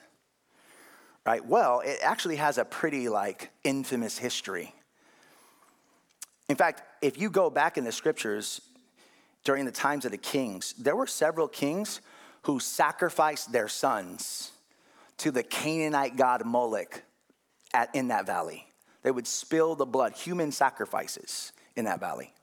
Right? Well, it actually has a pretty like infamous history. In fact, if you go back in the scriptures during the times of the kings, there were several kings who sacrificed their sons to the Canaanite god Moloch at, in that valley. They would spill the blood, human sacrifices in that valley.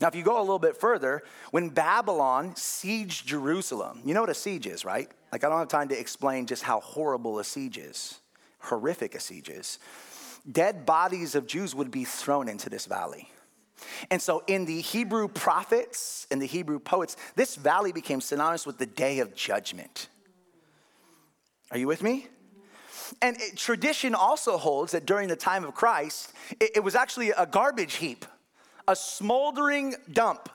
Now, if you go a little bit further, when Babylon sieged Jerusalem, you know what a siege is, right? Like, I don't have time to explain just how horrible a siege is, horrific a siege is. Dead bodies of Jews would be thrown into this valley. And so, in the Hebrew prophets and the Hebrew poets, this valley became synonymous with the day of judgment. Are you with me? And it, tradition also holds that during the time of Christ, it, it was actually a garbage heap, a smoldering dump.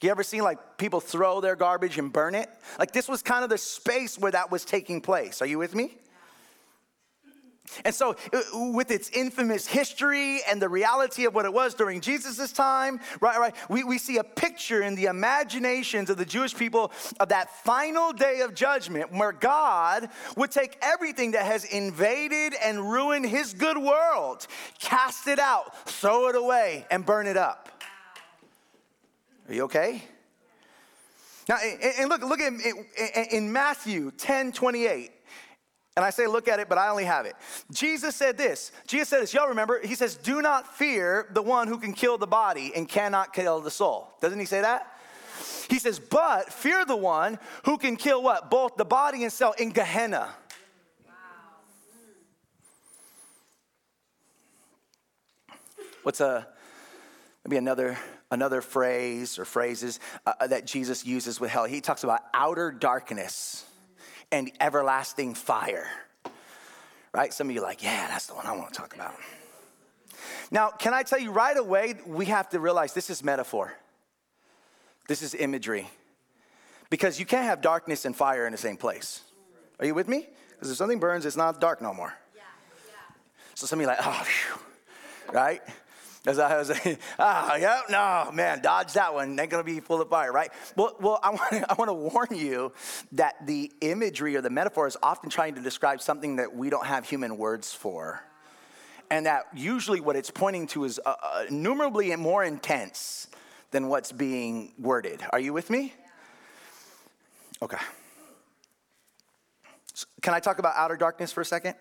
You ever seen like people throw their garbage and burn it? Like this was kind of the space where that was taking place. Are you with me? And so, uh, with its infamous history and the reality of what it was during Jesus' time, right, right, we, we see a picture in the imaginations of the Jewish people of that final day of judgment where God would take everything that has invaded and ruined his good world, cast it out, throw it away, and burn it up. Are you okay? Now, and look, look at in Matthew 10 28. And I say, look at it, but I only have it. Jesus said this. Jesus said this. Y'all remember? He says, do not fear the one who can kill the body and cannot kill the soul. Doesn't he say that? He says, but fear the one who can kill what? Both the body and soul in Gehenna. Wow. What's a maybe another another phrase or phrases uh, uh, that Jesus uses with hell? He talks about outer darkness and everlasting fire. Right? Some of you are like, yeah, that's the one I want to talk about. Now, can I tell you right away, we have to realize this is metaphor. This is imagery. Because you can't have darkness and fire in the same place. Are you with me? Because if something burns, it's not dark no more. Yeah, yeah. So some of you are like, oh, phew. right? As I was like, ah, yeah, no, man, dodge that one. Ain't gonna be full of fire, right? Well, well I want I want to warn you that the imagery or the metaphor is often trying to describe something that we don't have human words for, and that usually what it's pointing to is uh, uh, innumerably more intense than what's being worded. Are you with me? Okay. So can I talk about outer darkness for a second?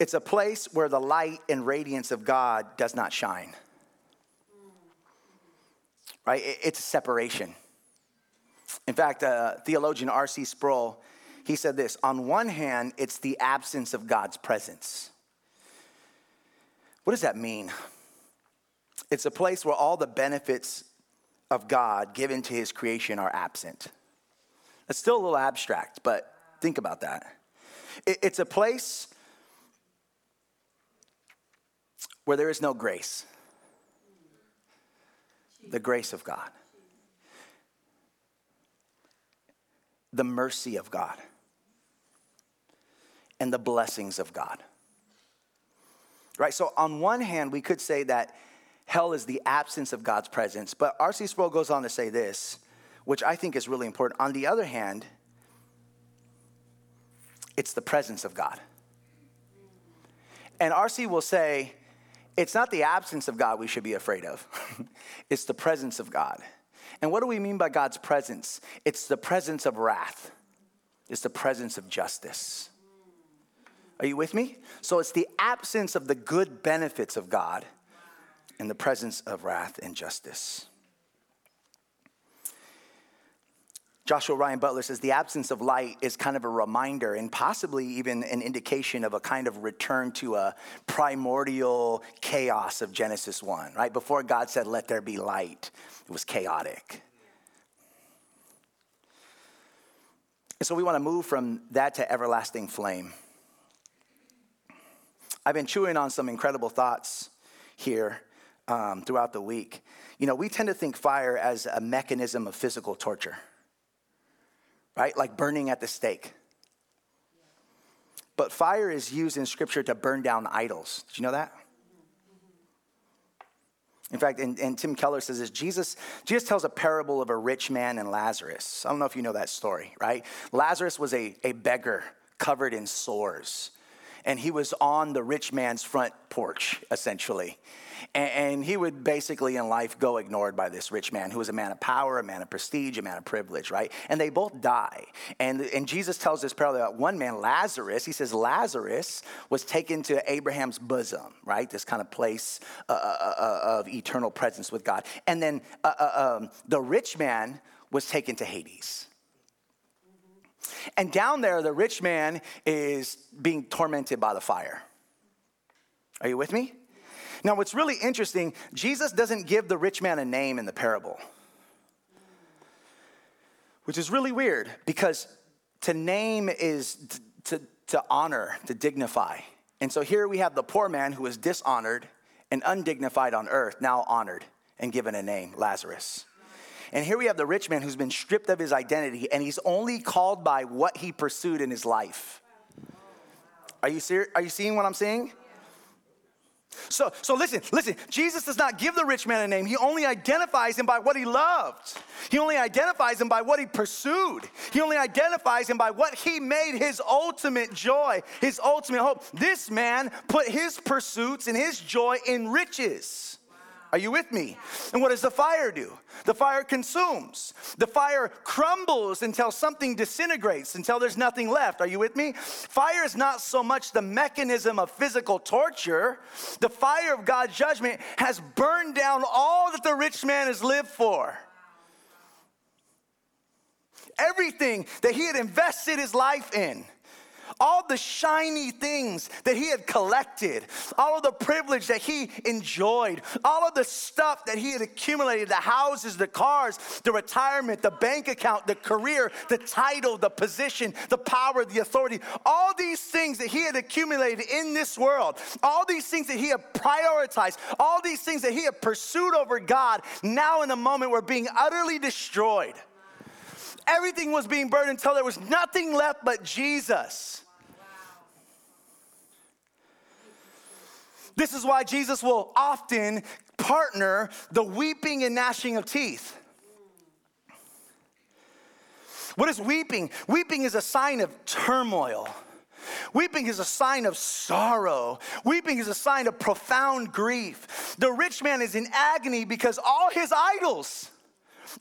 It's a place where the light and radiance of God does not shine. Right? It's a separation. In fact, uh, theologian R.C. Sproul, he said this on one hand, it's the absence of God's presence. What does that mean? It's a place where all the benefits of God given to his creation are absent. It's still a little abstract, but think about that. It's a place where there is no grace. The grace of God, the mercy of God, and the blessings of God. Right? So, on one hand, we could say that hell is the absence of God's presence, but R.C. Sproul goes on to say this, which I think is really important. On the other hand, it's the presence of God. And R.C. will say, it's not the absence of God we should be afraid of, it's the presence of God. And what do we mean by God's presence? It's the presence of wrath, it's the presence of justice. Are you with me? So it's the absence of the good benefits of God and the presence of wrath and justice. Joshua Ryan Butler says the absence of light is kind of a reminder and possibly even an indication of a kind of return to a primordial chaos of Genesis 1, right? Before God said, let there be light, it was chaotic. And so we want to move from that to everlasting flame. I've been chewing on some incredible thoughts here um, throughout the week. You know, we tend to think fire as a mechanism of physical torture right? Like burning at the stake. But fire is used in scripture to burn down idols. Did you know that? In fact, and, and, Tim Keller says this Jesus, Jesus tells a parable of a rich man and Lazarus. I don't know if you know that story, right? Lazarus was a, a beggar covered in sores, and he was on the rich man's front porch, essentially. And, he would basically in life go ignored by this rich man who was a man of power, a man of prestige, a man of privilege, right? And they both die. And, and Jesus tells this parallel about one man, Lazarus. He says Lazarus was taken to Abraham's bosom, right? This kind of place uh, uh, uh, uh of eternal presence with God. And then uh, uh, um, the rich man was taken to Hades. And down there, the rich man is being tormented by the fire. Are you with me? Now, what's really interesting, Jesus doesn't give the rich man a name in the parable, which is really weird because to name is to, to honor, to dignify. And so here we have the poor man who was dishonored and undignified on earth, now honored and given a name, Lazarus. And here we have the rich man who's been stripped of his identity and he's only called by what he pursued in his life. Are you, ser- are you seeing what I'm saying? So, so listen, listen. Jesus does not give the rich man a name. He only identifies him by what he loved. He only identifies him by what he pursued. He only identifies him by what he made his ultimate joy, his ultimate hope. This man put his pursuits and his joy in riches. Are you with me? And what does the fire do? The fire consumes. The fire crumbles until something disintegrates, until there's nothing left. Are you with me? Fire is not so much the mechanism of physical torture, the fire of God's judgment has burned down all that the rich man has lived for. Everything that he had invested his life in all the shiny things that he had collected, all of the privilege that he enjoyed, all of the stuff that he had accumulated the houses, the cars, the retirement, the bank account, the career, the title, the position, the power, the authority all these things that he had accumulated in this world, all these things that he had prioritized, all these things that he had pursued over God, now in a moment were being utterly destroyed. Everything was being burned until there was nothing left but Jesus. This is why Jesus will often partner the weeping and gnashing of teeth. What is weeping? Weeping is a sign of turmoil. Weeping is a sign of sorrow. Weeping is a sign of profound grief. The rich man is in agony because all his idols,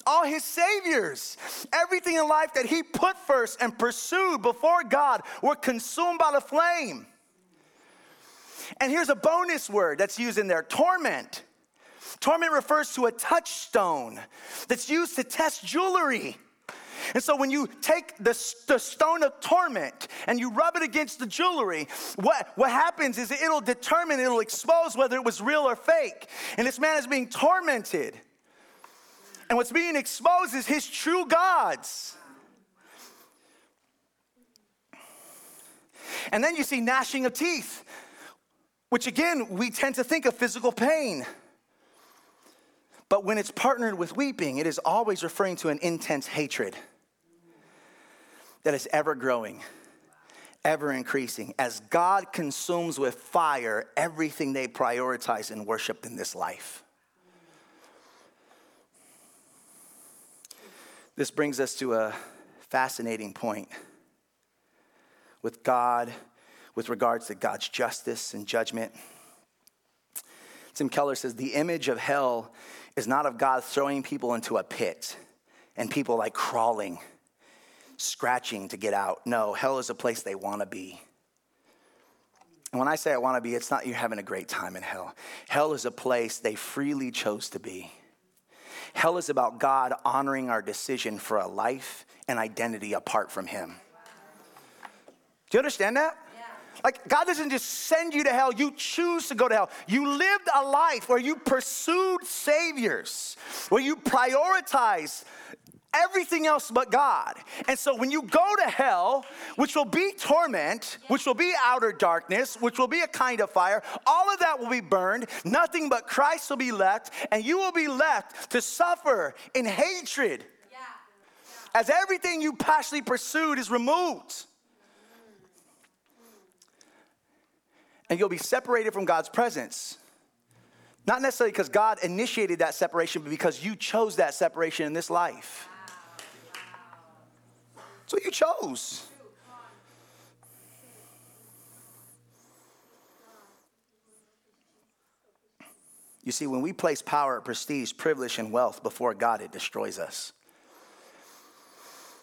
all his saviors, everything in life that he put first and pursued before God were consumed by the flame. And here's a bonus word that's used in there torment. Torment refers to a touchstone that's used to test jewelry. And so when you take the, the stone of torment and you rub it against the jewelry, what, what happens is it'll determine, it'll expose whether it was real or fake. And this man is being tormented. And what's being exposed is his true gods. And then you see gnashing of teeth which again, we tend to think of physical pain. But when it's partnered with weeping, it is always referring to an intense hatred that is ever growing, ever increasing. As God consumes with fire everything they prioritize and worship in this life. This brings us to a fascinating point with God with regards to God's justice and judgment. Tim Keller says the image of hell is not of God throwing people into a pit and people like crawling, scratching to get out. No, hell is a place they want to be. And when I say I want to be, it's not you having a great time in hell. Hell is a place they freely chose to be. Hell is about God honoring our decision for a life and identity apart from Him. Do you understand that? Like, God doesn't just send you to hell, you choose to go to hell. You lived a life where you pursued saviors, where you prioritize everything else but God. And so when you go to hell, which will be torment, which will be outer darkness, which will be a kind of fire, all of that will be burned. Nothing but Christ will be left, and you will be left to suffer in hatred as everything you passionately pursued is removed. and you'll be separated from God's presence. Not necessarily because God initiated that separation, but because you chose that separation in this life. So you chose. You see, when we place power, prestige, privilege, and wealth before God, it destroys us.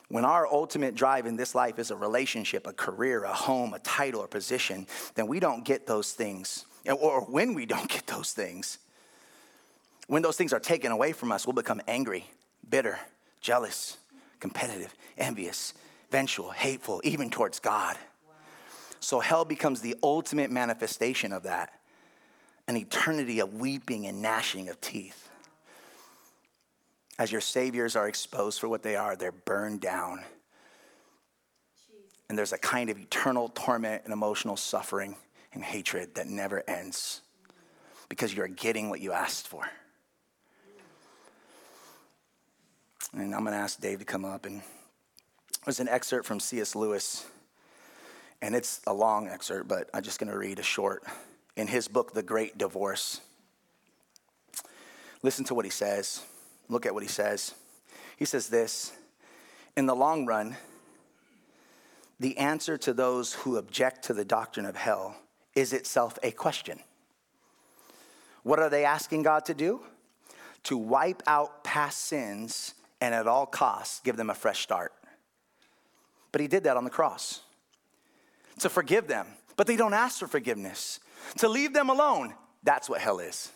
When our ultimate drive in this life is a relationship, a career, a home, a title, or position, then we don't get those things. Or when we don't get those things, when those things are taken away from us, we'll become angry, bitter, jealous, competitive, envious, vengeful, hateful, even towards God. So hell becomes the ultimate manifestation of that an eternity of weeping and gnashing of teeth as your saviors are exposed for what they are, they're burned down. And there's a kind of eternal torment and emotional suffering and hatred that never ends because you're getting what you asked for. And I'm going to ask Dave to come up. And there's an excerpt from C.S. Lewis, and it's a long excerpt, but I'm just going to read a short. In his book, The Great Divorce, listen to what he says. Look at what he says. He says this In the long run, the answer to those who object to the doctrine of hell is itself a question. What are they asking God to do? To wipe out past sins and at all costs give them a fresh start. But he did that on the cross. To forgive them, but they don't ask for forgiveness. To leave them alone, that's what hell is.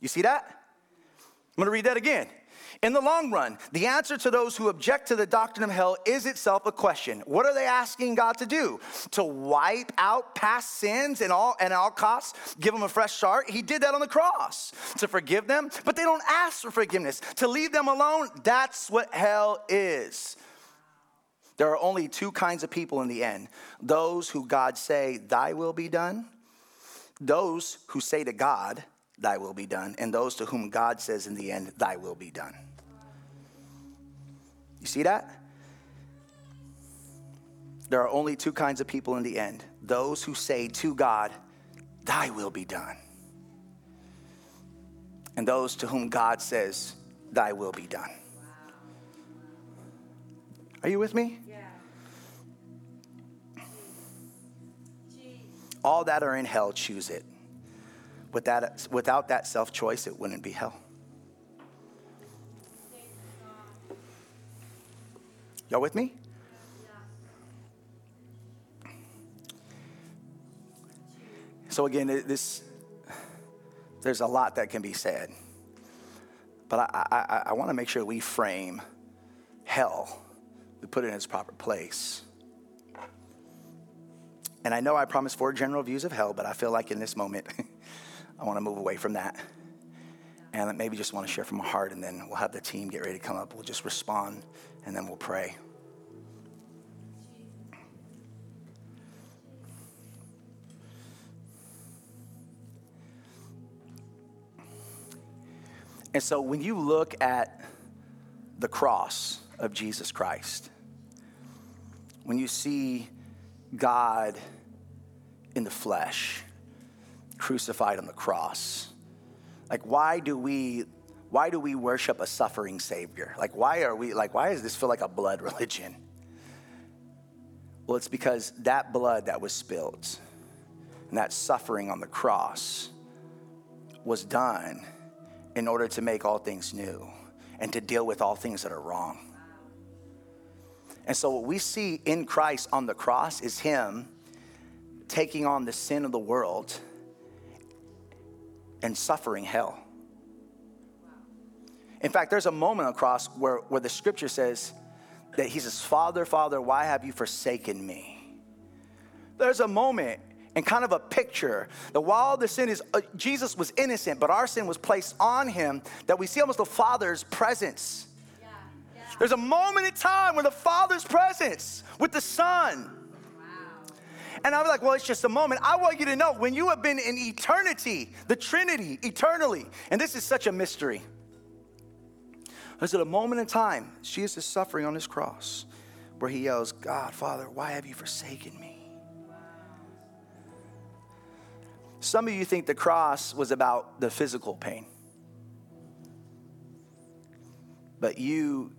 You see that? I'm gonna read that again. In the long run, the answer to those who object to the doctrine of hell is itself a question. What are they asking God to do? To wipe out past sins and all and all costs, give them a fresh start? He did that on the cross. To forgive them, but they don't ask for forgiveness. To leave them alone, that's what hell is. There are only two kinds of people in the end those who God say, Thy will be done, those who say to God, Thy will be done, and those to whom God says in the end, Thy will be done. You see that? There are only two kinds of people in the end those who say to God, Thy will be done, and those to whom God says, Thy will be done. Are you with me? Yeah. All that are in hell choose it. With that, without that self choice, it wouldn't be hell. Y'all with me? So again, this there's a lot that can be said, but I, I, I want to make sure we frame hell, we put it in its proper place. And I know I promised four general views of hell, but I feel like in this moment, I want to move away from that. And maybe just want to share from my heart, and then we'll have the team get ready to come up. We'll just respond and then we'll pray. And so when you look at the cross of Jesus Christ, when you see God in the flesh, crucified on the cross, like why do we why do we worship a suffering savior? Like, why are we, like, why does this feel like a blood religion? Well, it's because that blood that was spilled and that suffering on the cross was done in order to make all things new and to deal with all things that are wrong. And so, what we see in Christ on the cross is Him taking on the sin of the world and suffering hell. In fact, there's a moment on the cross where, where the scripture says that he says, Father, Father, why have you forsaken me? There's a moment and kind of a picture that while the sin is, uh, Jesus was innocent, but our sin was placed on him, that we see almost the Father's presence. Yeah, yeah. There's a moment in time where the Father's presence with the Son. And I'm like, well, it's just a moment. I want you to know when you have been in eternity, the Trinity, eternally, and this is such a mystery. There's a moment in time, Jesus is suffering on his cross, where he yells, God, Father, why have you forsaken me? Some of you think the cross was about the physical pain, but you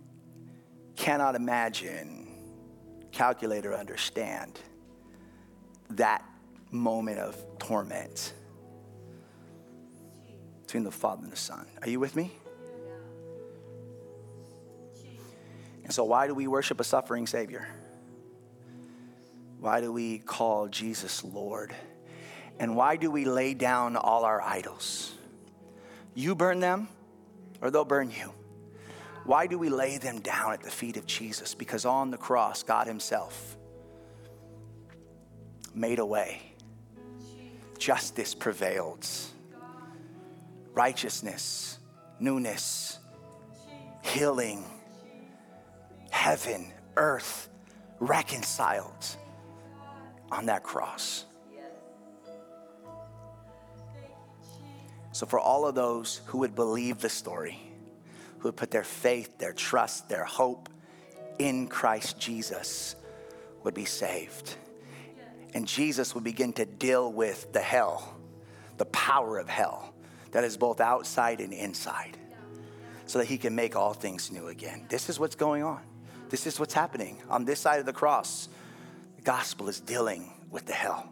cannot imagine, calculate, or understand that moment of torment between the Father and the Son. Are you with me? And so, why do we worship a suffering Savior? Why do we call Jesus Lord? And why do we lay down all our idols? You burn them, or they'll burn you. Why do we lay them down at the feet of Jesus? Because on the cross, God Himself made a way. Justice prevailed, righteousness, newness, healing heaven, earth reconciled on that cross. So, for all of those who would believe the story, who would put their faith, their trust, their hope in Christ Jesus, would be saved. And Jesus would begin to deal with the hell, the power of hell that is both outside and inside, so that he can make all things new again. This is what's going on. This is what's happening on this side of the cross. The gospel is dealing with the hell.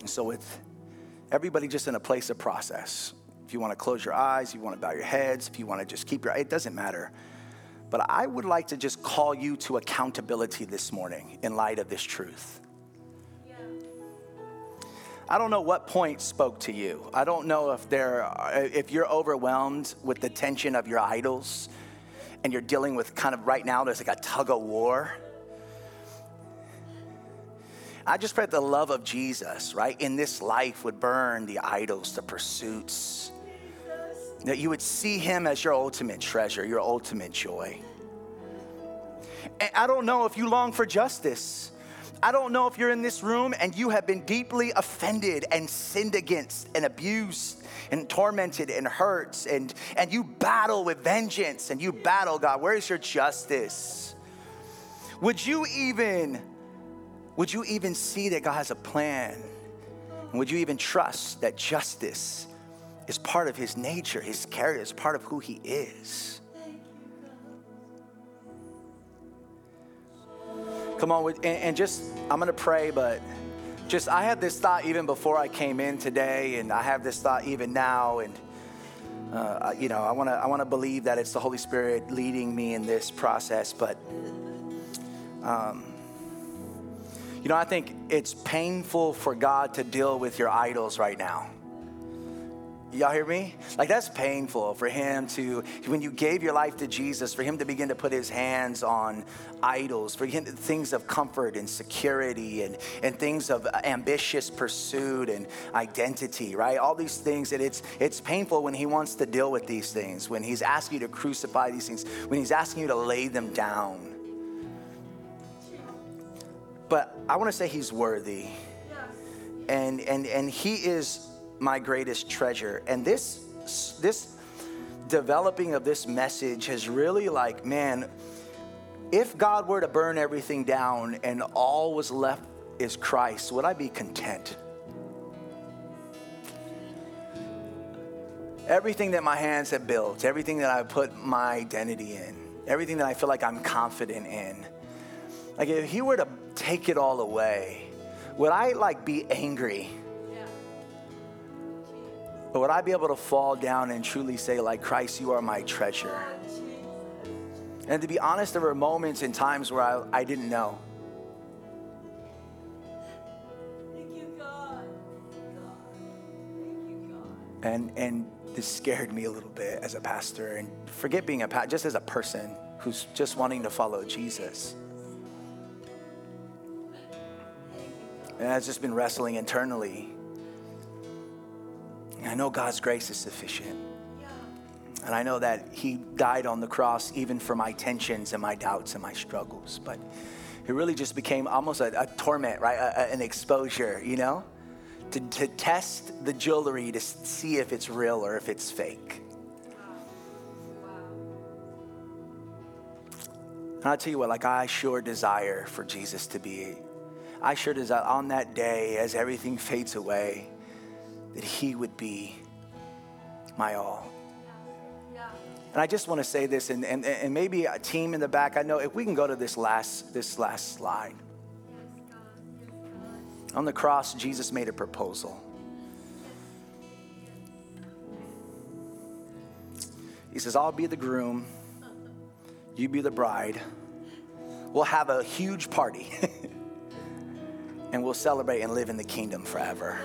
And so, with everybody just in a place of process, if you want to close your eyes, if you want to bow your heads, if you want to just keep your, it doesn't matter. But I would like to just call you to accountability this morning in light of this truth. I don't know what point spoke to you. I don't know if there, if you're overwhelmed with the tension of your idols, and you're dealing with kind of right now. There's like a tug of war. I just pray that the love of Jesus, right, in this life would burn the idols, the pursuits. That you would see him as your ultimate treasure, your ultimate joy. And I don't know if you long for justice. I don't know if you're in this room and you have been deeply offended and sinned against and abused and tormented and hurt and, and you battle with vengeance and you battle, God, where's your justice? Would you even, would you even see that God has a plan? And would you even trust that justice is part of his nature, his character, it's part of who he is? Come on, and, and just, I'm gonna pray, but just, I had this thought even before I came in today, and I have this thought even now, and uh, you know, I wanna, I wanna believe that it's the Holy Spirit leading me in this process, but, um, you know, I think it's painful for God to deal with your idols right now. Y'all hear me? Like that's painful for him to, when you gave your life to Jesus, for him to begin to put his hands on idols, for him, things of comfort and security and, and things of ambitious pursuit and identity, right? All these things that it's, it's painful when he wants to deal with these things, when he's asking you to crucify these things, when he's asking you to lay them down. But I want to say he's worthy. And, and, and he is my greatest treasure. And this, this developing of this message has really like, man, if God were to burn everything down and all was left is Christ, would I be content? Everything that my hands have built, everything that I put my identity in, everything that I feel like I'm confident in, like if He were to take it all away, would I like be angry? But would I be able to fall down and truly say, like, Christ, you are my treasure? And to be honest, there were moments and times where I, I didn't know. Thank you, God. Thank you, God. And, and this scared me a little bit as a pastor. And forget being a pastor, just as a person who's just wanting to follow Jesus. And I've just been wrestling internally and I know God's grace is sufficient. And I know that He died on the cross even for my tensions and my doubts and my struggles. But it really just became almost a, a torment, right? A, a, an exposure, you know? To, to test the jewelry to see if it's real or if it's fake. And I'll tell you what, like I sure desire for Jesus to be, I sure desire on that day as everything fades away that He would be my all. And I just want to say this, and, and, and maybe a team in the back, I know if we can go to this last, this last slide. On the cross, Jesus made a proposal. He says, I'll be the groom, you be the bride. We'll have a huge party, and we'll celebrate and live in the kingdom forever.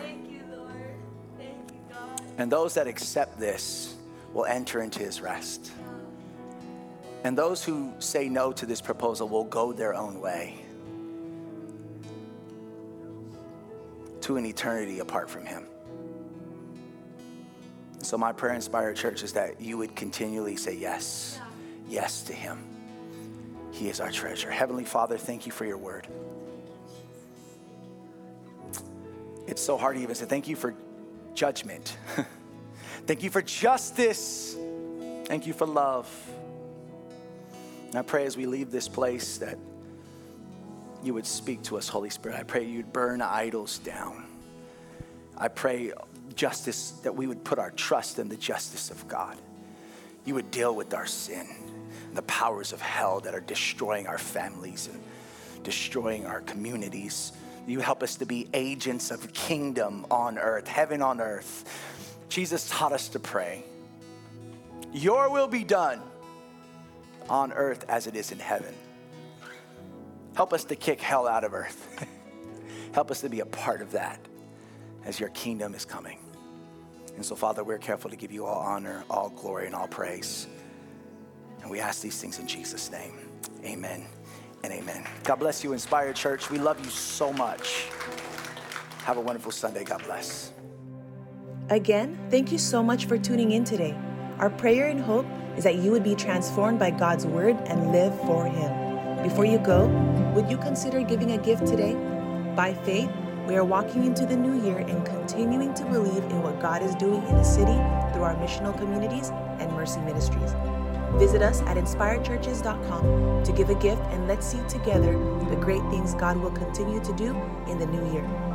And those that accept this will enter into his rest. And those who say no to this proposal will go their own way to an eternity apart from him. So, my prayer, Inspired Church, is that you would continually say yes, yes to him. He is our treasure. Heavenly Father, thank you for your word. It's so hard to even say thank you for judgment. Thank you for justice. Thank you for love. And I pray as we leave this place that you would speak to us, Holy Spirit. I pray you'd burn idols down. I pray justice, that we would put our trust in the justice of God. You would deal with our sin, the powers of hell that are destroying our families and destroying our communities, You help us to be agents of kingdom on earth, heaven on earth. Jesus taught us to pray. Your will be done on earth as it is in heaven. Help us to kick hell out of earth. Help us to be a part of that as your kingdom is coming. And so, Father, we're careful to give you all honor, all glory, and all praise. And we ask these things in Jesus' name. Amen and amen. God bless you, Inspired Church. We love you so much. Have a wonderful Sunday. God bless. Again, thank you so much for tuning in today. Our prayer and hope is that you would be transformed by God's word and live for Him. Before you go, would you consider giving a gift today? By faith, we are walking into the new year and continuing to believe in what God is doing in the city through our missional communities and mercy ministries. Visit us at inspiredchurches.com to give a gift and let's see together the great things God will continue to do in the new year.